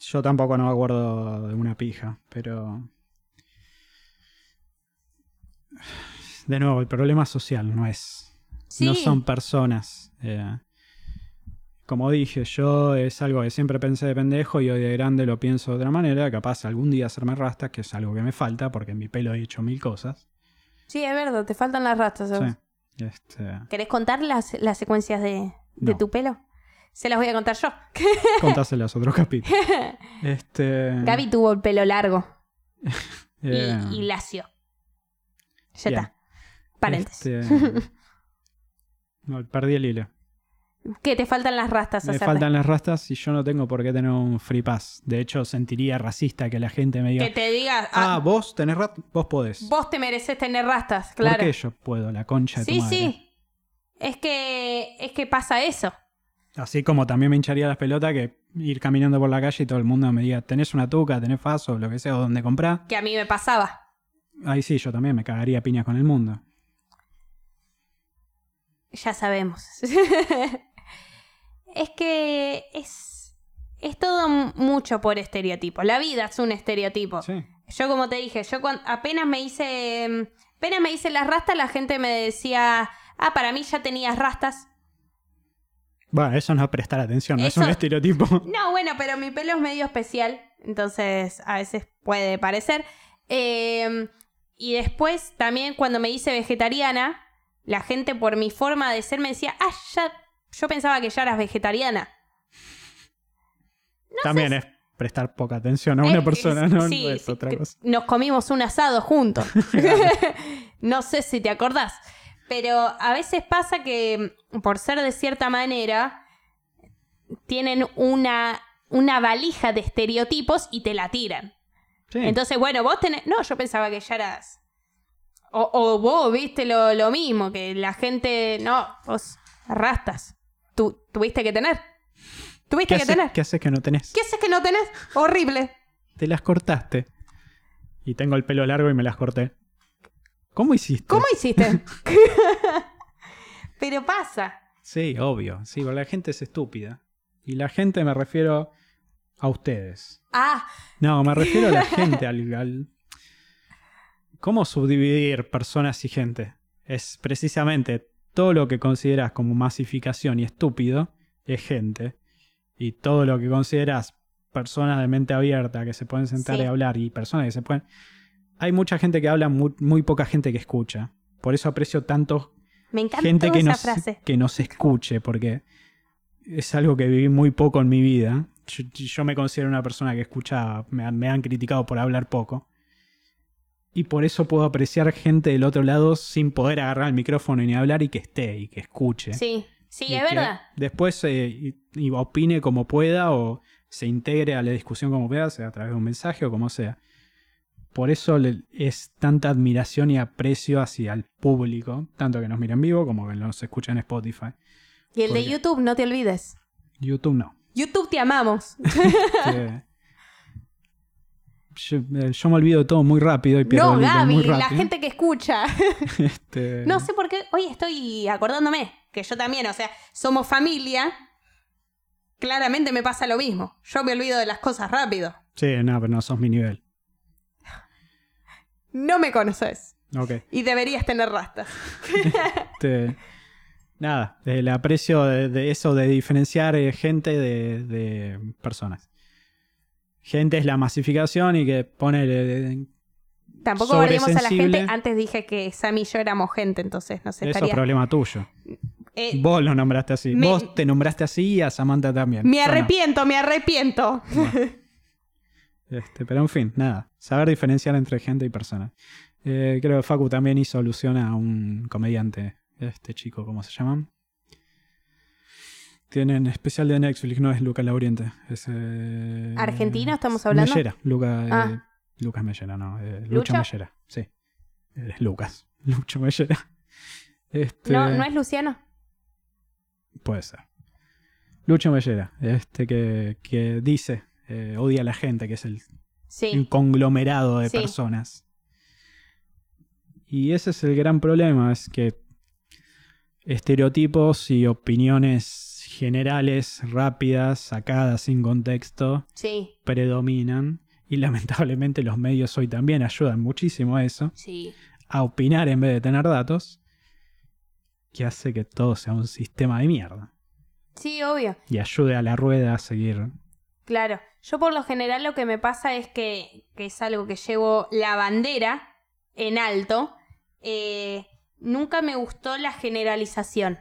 Yo tampoco no me acuerdo de una pija, pero. De nuevo, el problema social no es. Sí, No son personas. eh. Como dije, yo es algo que siempre pensé de pendejo y hoy de grande lo pienso de otra manera. Capaz algún día hacerme rastas, que es algo que me falta porque en mi pelo he hecho mil cosas. sí, es verdad, te faltan las rastas. Sí. Este, ¿Querés contar las, las secuencias de, de No. tu pelo? Se las voy a contar yo. <laughs> contáselas otro capítulo. <laughs> Este, Gaby tuvo el pelo largo <laughs> y, eh, y lacio. Ya bien. está. Paréntesis. Este, no, perdí el hilo. Que te faltan las rastas. Me faltan las rastas y yo no tengo por qué tener un free pass. De hecho, sentiría racista que la gente me diga, Que te diga, ah, ah, vos tenés rastas, vos podés. vos te mereces tener rastas, ¿Por claro. qué yo puedo? La concha de tu sí, madre. sí. Es que, es que pasa eso. Así como también me hincharía las pelotas que ir caminando por la calle y todo el mundo me diga, tenés una tuca, tenés faso, lo que sea, o donde comprar. Que a mí me pasaba. Ahí sí, yo también me cagaría piñas con el mundo. Ya sabemos. <laughs> es que es, es todo mucho por estereotipo. La vida es un estereotipo. Sí. Yo como te dije, yo cuan- apenas me hice mm, apenas me hice las rastas, la gente me decía, ah, para mí ya tenías rastas. Bueno, eso no es prestar atención, no es un estereotipo. <laughs> No, bueno, pero mi pelo es medio especial, entonces a veces puede parecer. Eh, y después también cuando me hice vegetariana, la gente por mi forma de ser me decía, ah, ya, yo pensaba que ya eras vegetariana. también es prestar poca atención a una Eh, persona, no, sí, no es sí, otra cosa. Nos comimos un asado juntos. <laughs> <laughs> no sé si te acordás. Pero a veces pasa que mm, por ser de cierta manera, tienen una, una valija de estereotipos y te la tiran. Sí. Entonces, bueno, vos tenés... No, yo pensaba que ya eras... O, o vos viste lo, lo mismo, que la gente... No, vos arrastras. Tú tuviste que tener. Tuviste ¿Qué que tener. ¿Qué haces que no tenés? ¿Qué haces que no tenés? Horrible. Te las cortaste. Y tengo el pelo largo y me las corté. ¿Cómo hiciste? ¿Cómo hiciste? <laughs> Pero pasa. Sí, obvio. Sí, porque la gente es estúpida. Y la gente me refiero a ustedes. Ah, No, me refiero a la gente, al, al- ¿Cómo subdividir personas y gente? Es precisamente todo lo que consideras como masificación y estúpido es gente. Y todo lo que consideras personas de mente abierta que se pueden sentar Sí. y hablar y personas que se pueden... Hay mucha gente que habla, muy, muy poca gente que escucha. Por eso aprecio tanto me gente que esa nos, frase. que nos escuche, porque es algo que viví muy poco en mi vida. Yo, yo me considero una persona que escucha, me han criticado por hablar poco. Y por eso puedo apreciar gente del otro lado sin poder agarrar el micrófono ni hablar y que esté y que escuche. Sí, sí, Y es verdad. Después eh, y- y opine como pueda o se integre a la discusión como pueda, sea a través de un mensaje o como sea. Por eso es tanta admiración y aprecio hacia el público, tanto que nos mira en vivo como que nos escucha en Spotify. Y el de YouTube, no te olvides. YouTube no. YouTube te amamos. Que- <laughs> yo, eh, yo me olvido de todo muy rápido y pierdo no, el hilo muy Gaby, rápido. la gente que escucha. <laughs> Este, no sé por qué. Hoy estoy acordándome. que yo también, o sea, somos familia, claramente me pasa lo mismo. Yo me olvido de las cosas rápido. Sí, no, pero no sos mi nivel. No me conoces Ok. y deberías tener rastas. <laughs> Este, nada, el aprecio de, de eso de diferenciar eh, gente de, de personas. Gente es la masificación y que pone Tampoco guardemos a la gente. Antes dije que Sam y yo éramos gente, entonces no sé, eso es problema tuyo. Eh, Vos lo nombraste así. me- Vos te nombraste así y a Samantha también. me no. arrepiento, me arrepiento. <laughs> Este, pero en fin, nada. Saber diferenciar entre gente y personas. Eh, creo que Facu también hizo alusión a un comediante. Este chico, ¿cómo se llama? Tienen especial de Netflix, no es Lucas Lauriente. Es, eh, ¿Argentino estamos hablando? Mellera. Luca, eh, Ah. Lucas Mellera, no. eh, ¿Lucho? Lucho Mellera, sí. Es Lucas. <laughs> Lucho Mellera. Este, ¿No, ¿No es Luciano? Puede ser. Lucho Mellera, este que, que dice, eh, odia a la gente, que es el Sí. un conglomerado de Sí. personas. Y ese es el gran problema, es que estereotipos y opiniones generales, rápidas, sacadas sin contexto, Sí, predominan. Y <laughs> lamentablemente los medios hoy también ayudan muchísimo a eso, sí. a opinar en vez de tener datos, que hace que todo sea un sistema de mierda. Sí, obvio. Y ayude a la rueda a seguir. Claro. Yo por lo general lo que me pasa es que, que es algo que llevo la bandera en alto. eh, nunca me gustó la generalización.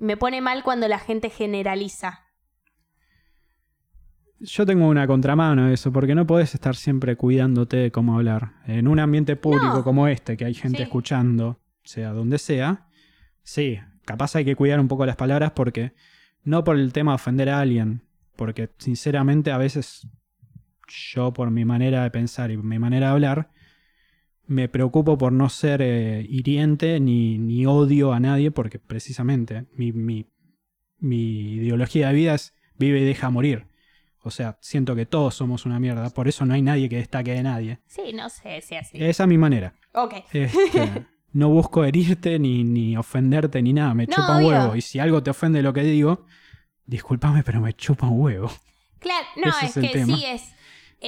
Me pone mal cuando la gente generaliza. Yo tengo una contramano de eso, porque no podés estar siempre cuidándote de cómo hablar. En un ambiente público No. como este, que hay gente Sí. escuchando, sea donde sea, sí, capaz hay que cuidar un poco las palabras porque no por el tema de ofender a alguien, porque sinceramente a veces yo por mi manera de pensar y mi manera de hablar, me preocupo por no ser eh, hiriente ni, ni odio a nadie, porque precisamente mi, mi, mi ideología de vida es vive y deja morir. O sea, siento que todos somos una mierda, por eso no hay nadie que destaque de nadie. Sí, no sé si así. Esa es mi manera. Ok. Este, <laughs> no busco herirte ni, ni ofenderte ni nada, me No, chupa un huevo. Y si algo te ofende lo que digo, discúlpame, pero me chupa un huevo. Claro, <laughs> no, Ese es, que tema. sí es.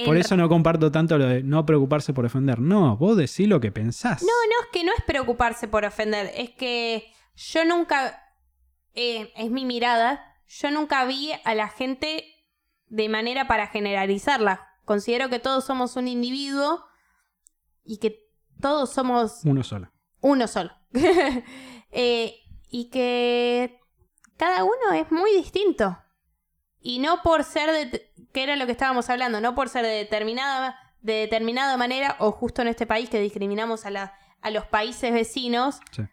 Por eso no comparto tanto lo de no preocuparse por ofender. No, vos decís lo que pensás. No, no, es que no es preocuparse por ofender, es que yo nunca, eh, es mi mirada, yo nunca vi a la gente de manera para generalizarla. Considero que todos somos un individuo y que todos somos Uno solo. uno solo. <laughs> Eh, y que cada uno es muy distinto. Y no por ser de, que era lo que estábamos hablando, no por ser de determinada, de determinada manera, o justo en este país que discriminamos a, la, a los países vecinos. Sí.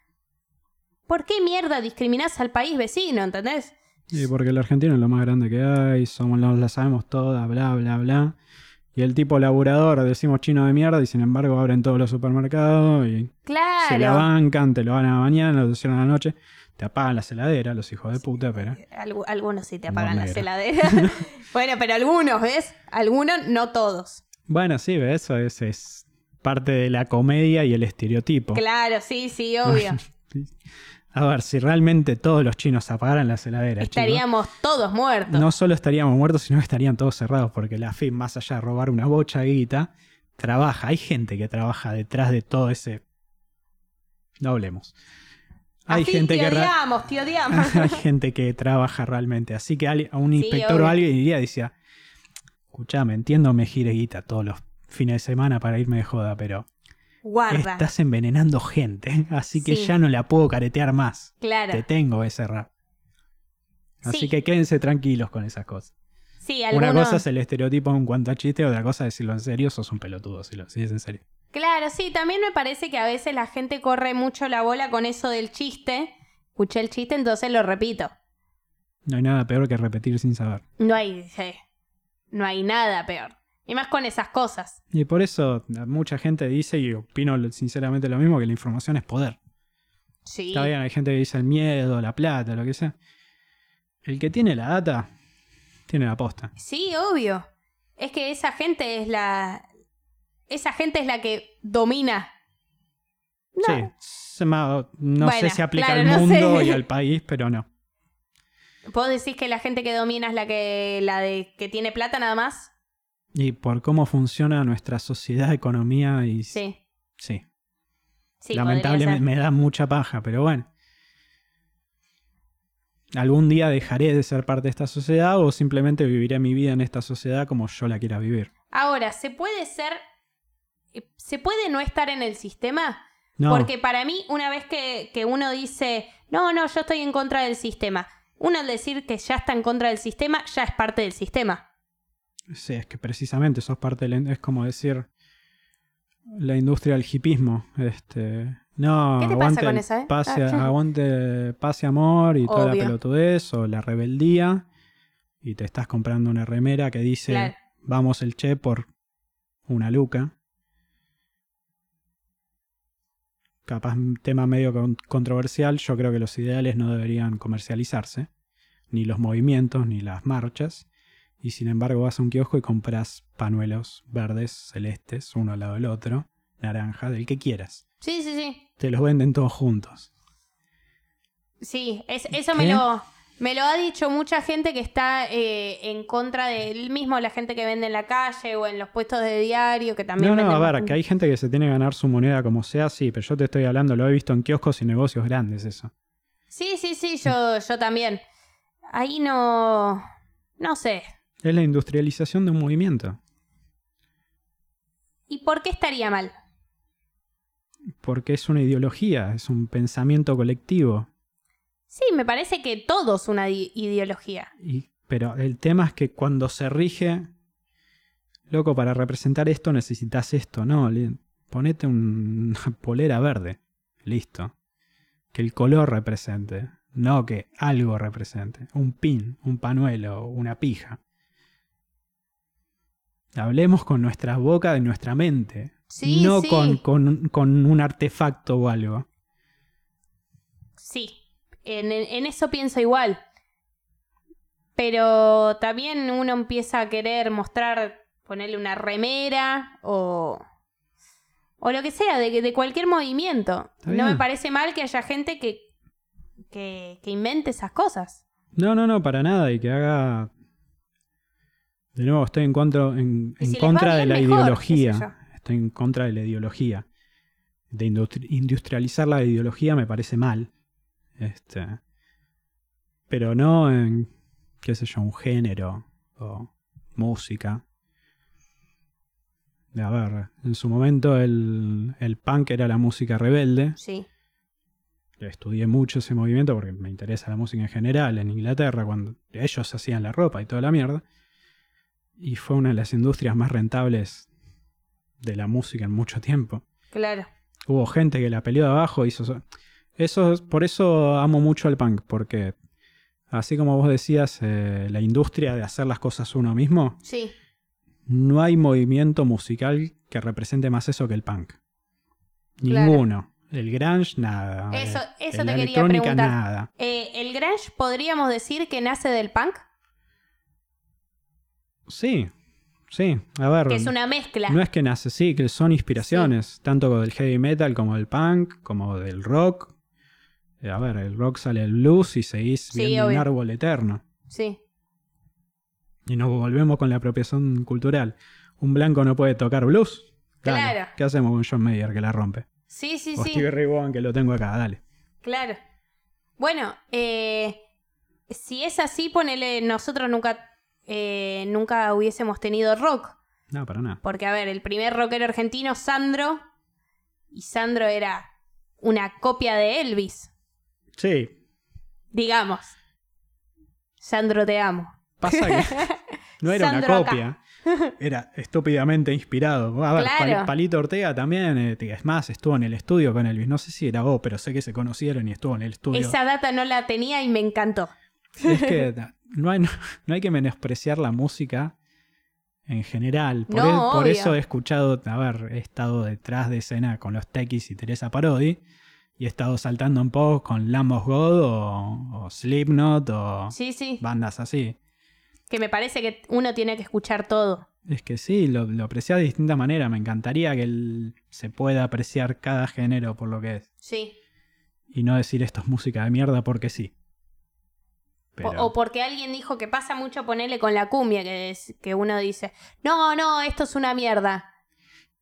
¿Por qué mierda discriminás al país vecino? ¿Entendés? Y porque el argentino es lo más grande que hay, somos, lo- la sabemos todas, bla, bla, bla. Y el tipo laburador, decimos chino de mierda, y sin embargo abren todos los supermercados y se la Claro. bancan, te lo van a la mañana, lo cierran a la noche, te apagan la heladera, los hijos de puta, pero. Algu- algunos sí te apagan la negro. heladera. <laughs> bueno, pero algunos, ¿ves? Algunos, no todos. Bueno, sí, ¿ves? eso es, es parte de la comedia y el estereotipo. Claro, sí, sí, obvio. <laughs> A ver, si realmente todos los chinos apagaran las heladeras, chicos, Estaríamos todos muertos. no solo estaríamos muertos, sino que estarían todos cerrados, porque la FIP, más allá de robar una bocha de guita, trabaja. Hay gente que trabaja detrás de todo ese. No hablemos. Hay Así gente te que. odiamos, te odiamos. <laughs> hay gente que trabaja realmente. Así que a un inspector o alguien diría, decía, escuchame, entiendo me gire guita todos los fines de semana para irme de joda, pero Guarda. estás envenenando gente, <laughs> así que Sí. ya no la puedo caretear más. Claro. Te tengo ese rap. Así Sí. que quédense tranquilos con esas cosas. Sí, Una cosa es el estereotipo en cuanto a chiste, otra cosa es decirlo en serio, sos un pelotudo, si lo si es en serio. Claro, sí, también me parece que a veces la gente corre mucho la bola con eso del chiste. Escuché el chiste, entonces lo repito. No hay nada peor que repetir sin saber. No hay... sí, no hay nada peor. Y más con esas cosas. Y por eso mucha gente dice, y opino sinceramente lo mismo, que la información es poder. Sí. Está bien, hay gente que dice el miedo, la plata, lo que sea. El que tiene la data, tiene la posta. Sí, obvio. Es que esa gente es la... Esa gente es la que domina No. Sí, se me- no sé si aplica claro, al no mundo sé. y al país, pero no. ¿Vos decís que la gente que domina es la que la de que tiene plata nada más? Y por cómo funciona nuestra sociedad, economía y... Sí. sí. Sí, Lamentablemente me da mucha paja, pero bueno. Algún día dejaré de ser parte de esta sociedad o simplemente viviré mi vida en esta sociedad como yo la quiera vivir. Ahora, ¿se puede ser. Eh, ¿Se puede no estar en el sistema? No, Porque para mí, una vez que, que uno dice, no, no, yo estoy en contra del sistema, uno al decir que ya está en contra del sistema, ya es parte del sistema. sí, es que precisamente sos parte del... Es como decir la industria del hipismo. Este, no, ¿Qué te pasa con esa, eh? Pase, Ah. aguante paz y amor y toda la pelotudez o la rebeldía y te estás comprando una remera que dice Claro. vamos el che por una luca. Capaz un tema medio con- controversial, yo creo que los ideales no deberían comercializarse, ni los movimientos, ni las marchas, y sin embargo vas a un kiosco y compras panuelos verdes, celestes, uno al lado del otro, naranja, del que quieras. Sí, sí, sí. Te los venden todos juntos. Sí, es- eso me lo, me lo ha dicho mucha gente que está eh, en contra del mismo, la gente que vende en la calle o en los puestos de diario, que también No, no, a ver, que hay gente que se tiene que ganar su moneda como sea, sí, pero yo te estoy hablando, lo he visto en kioscos y negocios grandes eso. Sí, sí, sí, yo, yo también. Ahí no... No sé. Es la industrialización de un movimiento. ¿Y por qué estaría mal? Porque es una ideología, es un pensamiento colectivo. Sí, me parece que todo es una ideología. Y, pero el tema es que cuando se rige, loco, para representar esto necesitas esto, ¿no? le- Ponete un- una polera verde. Listo. Que el color represente, no que algo represente. Un pin, un panuelo, una pija. Hablemos con nuestra boca de nuestra mente. Sí, no sí. Con, con- con un artefacto o algo. En, en eso pienso igual. Pero también uno empieza a querer mostrar, ponerle una remera o, o lo que sea, de, de cualquier movimiento. No me parece mal que haya gente que, que, que invente esas cosas. No, no, no, para nada. Y que haga. De nuevo, estoy en contra, en, en si contra de la mejor, ideología. Estoy en contra de la ideología. De industri- industrializar la ideología me parece mal. Este. Pero no en, qué sé yo, un género o música. A ver, en su momento el, el punk era la música rebelde. Sí, Estudié mucho ese movimiento porque me interesa la música en general en Inglaterra, cuando ellos hacían la ropa y toda la mierda. Y fue una de las industrias más rentables de la música en mucho tiempo. claro. Hubo gente que la peleó de abajo, hizo... so- Eso, por eso amo mucho al punk, porque así como vos decías, eh, la industria de hacer las cosas uno mismo, Sí, no hay movimiento musical que represente más eso que el punk. Claro. Ninguno. El grunge, nada. Eso- Eh, eso la te quería preguntar. nada. Eh, ¿El grunge podríamos decir que nace del punk? Sí, sí. A ver, Que es una mezcla. no es que nace, sí, que son inspiraciones, tanto del heavy metal como del punk, como del rock. Eh, A ver, el rock sale del blues y seguís Sí, viendo un árbol eterno. Sí, Y nos volvemos con la apropiación cultural. Un blanco no puede tocar blues. Dale, Claro. ¿Qué hacemos con John Mayer que la rompe? sí, sí, o sí. Stevie Ray Vaughan que lo tengo acá, dale. Claro. Bueno, eh, si es así, ponele, nosotros nunca, eh, nunca hubiésemos tenido rock. No, para nada. Porque, a ver, el primer rockero argentino, Sandro, y Sandro era una copia de Elvis, Sí, digamos. Sandro, te amo. pasa que <laughs> no era Sandro una acá. copia. Era estúpidamente inspirado. A ver, Claro. Pal- Palito Ortega también, eh, es más, estuvo en el estudio con Elvis. No sé si era vos, pero sé que se conocieron y estuvo en el estudio. Esa data no la tenía y me encantó. Es que <laughs> no hay, no hay que menospreciar la música en general. Por, No, e- por obvio. eso he escuchado, a ver, he estado detrás de escena con los Tequis y Teresa Parodi. Y he estado saltando un poco con Lamb of God o, o Slipknot o Sí, sí. bandas así. Que me parece que uno tiene que escuchar todo. Es que sí, lo, lo de distinta manera. Me encantaría que el- se pueda apreciar cada género por lo que es. Sí. Y no decir esto es música de mierda porque sí. Pero, O, o porque alguien dijo que pasa mucho ponerle con la cumbia, que, es- que uno dice, no, no, esto es una mierda.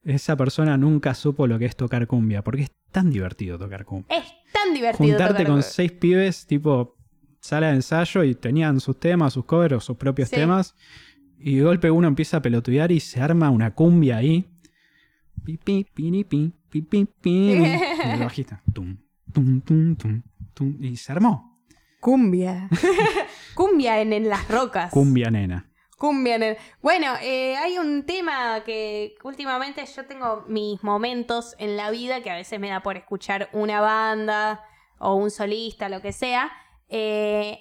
Esa persona nunca supo lo que es tocar cumbia. Porque es tan divertido tocar cumbia. Es tan divertido. Juntarte tocar con cumbia. seis pibes, tipo sala de ensayo, y tenían sus temas, sus covers o sus propios Sí. temas. Y de golpe uno empieza a pelotudear y se arma una cumbia ahí. Pi, pi, pi, pi, pi, pi. Y <laughs> el bajista. Tum, tum, tum, tum, tum. Y se armó. Cumbia. <laughs> cumbia en, en las rocas. Cumbia nena. Cumbia en el- Bueno, eh, hay un tema que últimamente yo tengo mis momentos en la vida que a veces me da por escuchar una banda o un solista, lo que sea. eh,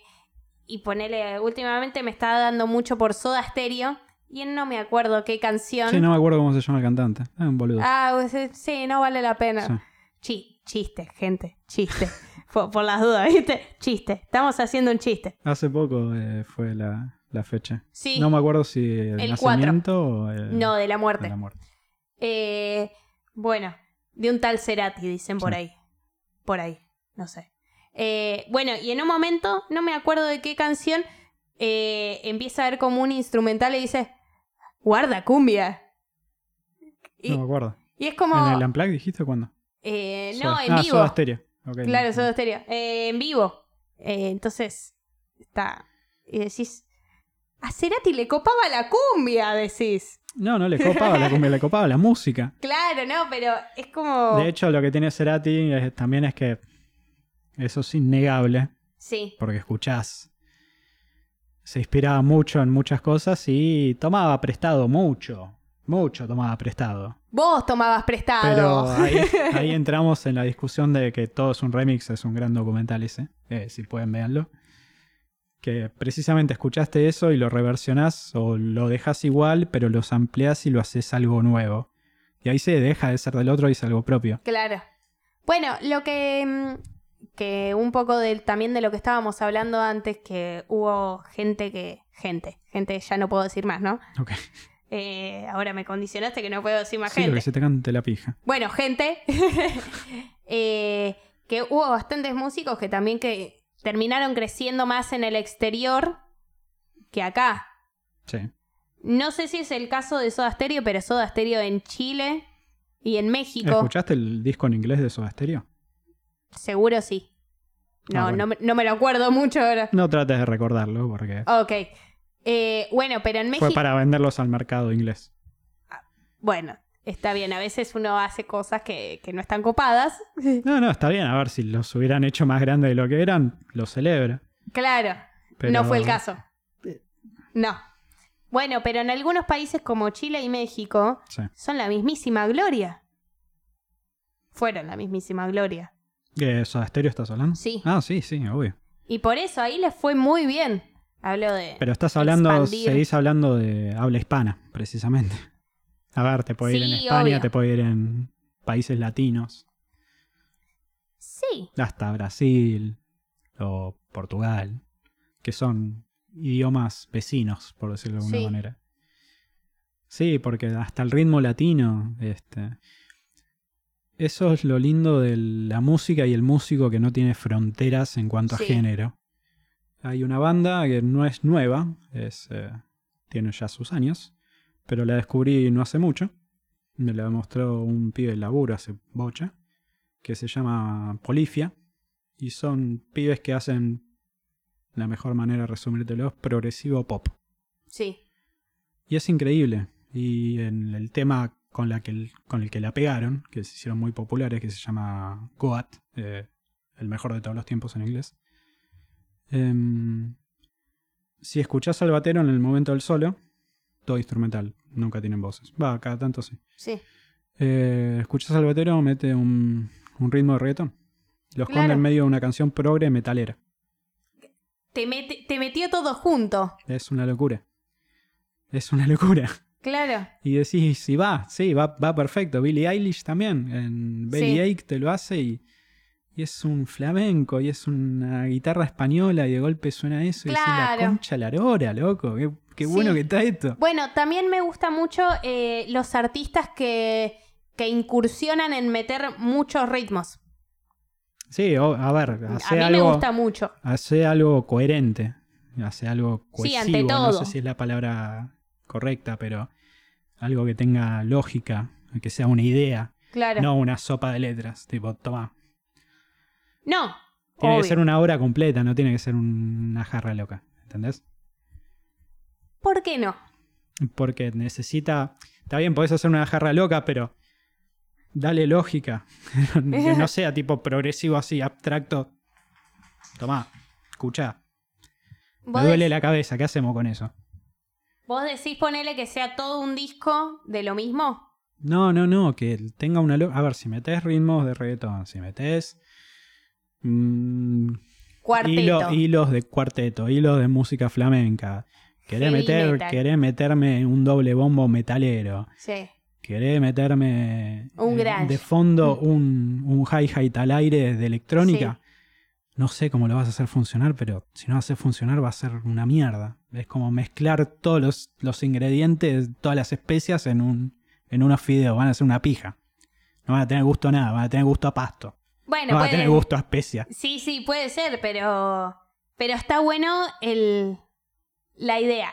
y ponerle, últimamente me está dando mucho por Soda Stereo y no me acuerdo qué canción. Sí, no me acuerdo cómo se llama el cantante. Es un boludo. Ah, pues, eh, sí, no vale la pena. Sí. Chi- chiste, gente, chiste. <laughs> por, por las dudas, ¿viste? Chiste. Estamos haciendo un chiste. Hace poco eh, fue la, la fecha. Sí. No me acuerdo si el, El nacimiento o el- No, de la muerte. de la muerte. Eh, bueno, de un tal Cerati, dicen por Sí. ahí. Por ahí, no sé. Eh, bueno, y en un momento, no me acuerdo de qué canción, eh, empieza a ver como un instrumental y dice, guarda cumbia. Y, No me acuerdo. y es como... ¿En el Unplugged dijiste cuándo? eh, no, Soda- en ah, vivo. Soda Stereo. Ok. Claro, Soda Stereo. Eh, en vivo. Eh, entonces, está... Y decís... A Cerati le copaba la cumbia, decís. No, no le copaba la cumbia, le copaba la música. <laughs> Claro, no, pero es como... De hecho, lo que tiene Cerati es- también es que eso es innegable, Sí, porque escuchás. Se inspiraba mucho en muchas cosas y tomaba prestado mucho. Mucho tomaba prestado. vos tomabas Pero prestado. ahí, <laughs> ahí entramos en la discusión de que todo es un remix, es un gran documental ese. eh, si pueden, véanlo. Que precisamente escuchaste eso y lo reversionás o lo dejas igual, pero los ampliás y lo haces algo nuevo. Y ahí se deja de ser del otro y es algo propio. Claro. Bueno, lo que. mm, Que un poco también de lo que estábamos hablando antes, que hubo gente que. Gente, gente, ya no puedo decir más, ¿no? Ok. Eh, ahora me condicionaste que no puedo decir más Sí, lo gente. que se te cante la pija. Bueno, gente. <laughs> eh, que hubo bastantes músicos que también que terminaron creciendo más en el exterior que acá. Sí. No sé si es el caso de Soda Stereo, pero Soda Stereo en Chile y en México. ¿Escuchaste el disco en inglés de Soda Stereo? Seguro sí. No, Ah, bueno. no, me, no me lo acuerdo mucho ahora. No trates de recordarlo porque Ok. Eh, bueno, pero en México. fue para venderlos al mercado inglés. Bueno, está bien. A veces uno hace cosas que, que no están copadas. No, no, está bien. A ver, si los hubieran hecho más grandes de lo que eran, lo celebra. Claro. Pero- No fue el caso. No. Bueno, pero en algunos países como Chile y México Sí. son la mismísima gloria. Fueron la mismísima gloria. ¿De Soda Stereo estás hablando? Sí. Ah, sí, sí, obvio. Y por eso ahí les fue muy bien. Hablo de. Pero estás hablando, Expandir. seguís hablando de habla hispana, precisamente. A ver, te puede ir en España, obvio. te puede ir en países latinos, Sí. hasta Brasil o Portugal, que son idiomas vecinos, por decirlo de alguna Sí. manera. Sí, porque hasta el ritmo latino, este. Eso es lo lindo de la música y el músico que no tiene fronteras en cuanto Sí. a género. Hay una banda que no es nueva, es, eh, tiene ya sus años, pero la descubrí no hace mucho. Me la mostró un pibe de laburo hace bocha, que se llama Polifia. Y son pibes que hacen, la mejor manera de resumírtelo, progresivo pop. Sí. Y es increíble. Y en el tema con, la que el, con el que la pegaron, que se hicieron muy populares, que se llama Goat, eh, el mejor de todos los tiempos en inglés. Em, si escuchás al batero en el momento del solo, todo instrumental, nunca tienen voces. Va, cada tanto sí. Sí. Eh, escuchás al batero, mete un, un ritmo de reggaetón. Lo esconde Claro. en medio de una canción progre metalera. Te, mete- te metió todo junto. Es una locura. Es una locura. Claro. Y decís, si va, sí, va, va perfecto. Billie Eilish también. En Belly Sí. Ache te lo hace y, y es un flamenco y es una guitarra española y de golpe suena eso y decís, la Claro. concha la lora, loco. Qué, qué Sí. bueno que está esto. Bueno, también me gusta mucho eh, los artistas que, que incursionan en meter muchos ritmos. Sí, o- a ver, A hace mí me algo, gusta mucho. hace algo coherente, hace algo Sí, cohesivo, ante no todo. sé si es la palabra correcta, pero algo que tenga lógica, que sea una idea, Claro. no una sopa de letras, tipo, toma. No. Tiene obvio. que ser una obra completa, no tiene que ser una jarra loca, ¿entendés? ¿Por qué no? Porque necesita. Está bien, podés hacer una jarra loca, pero dale lógica. <laughs> que no sea tipo progresivo así, abstracto. Tomá, escuchá. Me ¿Vos, duele la cabeza, ¿qué hacemos con eso? vos decís ponele que sea todo un disco de lo mismo? No, no, no, que tenga una. A ver, si metés ritmos de reggaetón, si metés. mm, Cuarteto. hilo- hilos de cuarteto, hilos de música flamenca. Querés, Heavy meter, metal. querés meterme un doble bombo metalero. Sí. Querés meterme Un eh, de fondo un, un hi-hat al aire de electrónica. No sé cómo lo vas a hacer funcionar, pero si no lo haces funcionar va a ser una mierda. Es como mezclar todos los, los ingredientes, todas las especias en un en unos fideos. Van a ser una pija. No van a tener gusto a nada, van a tener gusto a pasto. Bueno, No van a tener gusto a especia. Sí, sí, puede ser, pero. Pero está bueno el. La idea.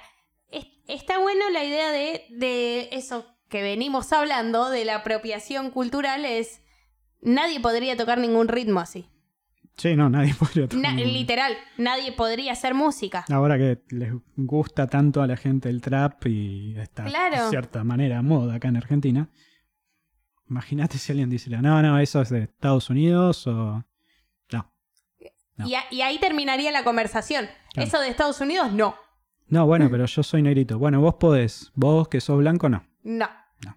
Es- está bueno la idea de, de eso que venimos hablando, de la apropiación cultural, es. Nadie podría tocar ningún ritmo así. Sí, no, nadie <laughs> podría tocar Na- ningún- literal, nadie podría hacer música. Ahora que les gusta tanto a la gente el trap y esta Claro. de cierta manera moda acá en Argentina, imagínate si alguien dice, no, no, eso es de Estados Unidos o... No. No. Y, ahí terminaría la conversación. Claro. Eso de Estados Unidos, no. No, bueno, pero yo soy negrito. Bueno, vos podés. Vos que sos blanco, no. No. No.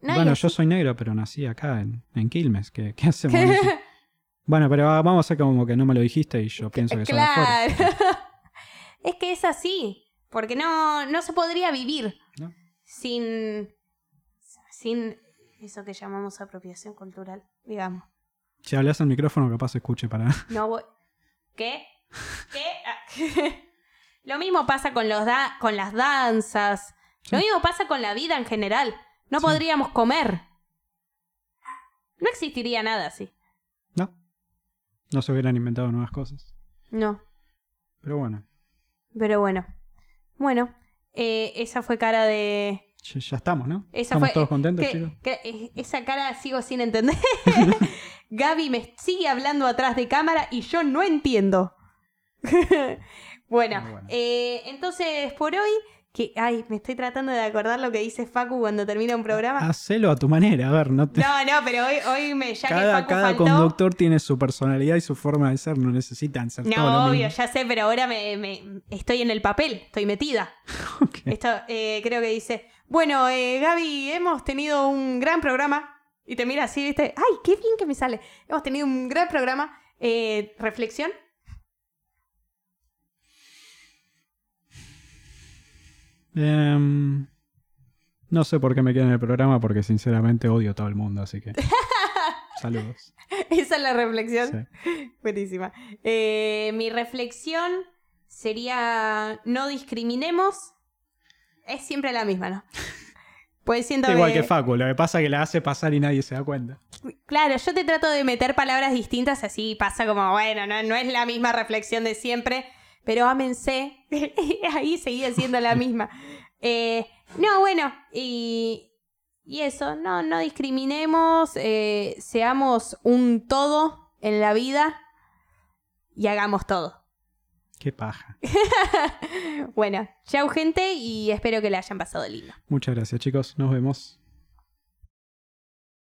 Nadie bueno, yo soy negro, pero nací acá en, en Quilmes. ¿Qué, qué hacemos? <laughs> bueno, pero vamos a hacer como que no me lo dijiste y yo pienso que sos. Claro. <laughs> es que es así. Porque no, no se podría vivir ¿No? sin. sin eso que llamamos apropiación cultural, digamos. Si hablas al micrófono, capaz escuche para... No voy. ¿Qué? ¿Qué? Ah. <laughs> Lo mismo pasa con los da- con las danzas. Lo mismo pasa con la vida en general. No Sí. podríamos comer. No existiría nada así. No. No se hubieran inventado nuevas cosas. No. Pero bueno, Pero bueno. Bueno, eh, esa fue cara de. ya, ya estamos, ¿no? Esa ¿Estamos fue- todos contentos, que- chicos? que- eh, esa cara sigo sin entender. <laughs> Gaby me sigue hablando atrás de cámara y yo no entiendo. <laughs> bueno, eh, entonces por hoy, que ay, me estoy tratando de acordar lo que dice Facu cuando termina un programa. Hacelo a tu manera, a ver, no te... No, no, pero hoy, hoy me ya que cada Facu cada faltó. conductor tiene su personalidad y su forma de ser, no necesitan ser No, obvio, ya sé, pero ahora me, me- estoy en el papel, estoy metida. <laughs> Esto, eh, creo que dice, bueno, eh, Gaby, hemos tenido un gran programa. Y te mira así, viste, ay, qué bien que me sale. Hemos tenido un gran programa. Eh, reflexión. Em, no sé por qué me quedo en el programa porque sinceramente odio a todo el mundo, así que... <laughs> Saludos. Esa es la reflexión. Sí. Buenísima. Eh, mi reflexión sería, no discriminemos. Es siempre la misma, ¿no? Pues siento Igual que... que Facu, lo que pasa es que la hace pasar y nadie se da cuenta. Claro, yo te trato de meter palabras distintas, así pasa como, bueno, no, no es la misma reflexión de siempre, pero ámense. <laughs> Ahí seguía siendo la misma. Eh, no, bueno, y, y eso, no, no discriminemos, eh, seamos un todo en la vida y hagamos todo. Qué paja. <laughs> Bueno, chau gente y espero que la hayan pasado lindo. Muchas gracias chicos, nos vemos.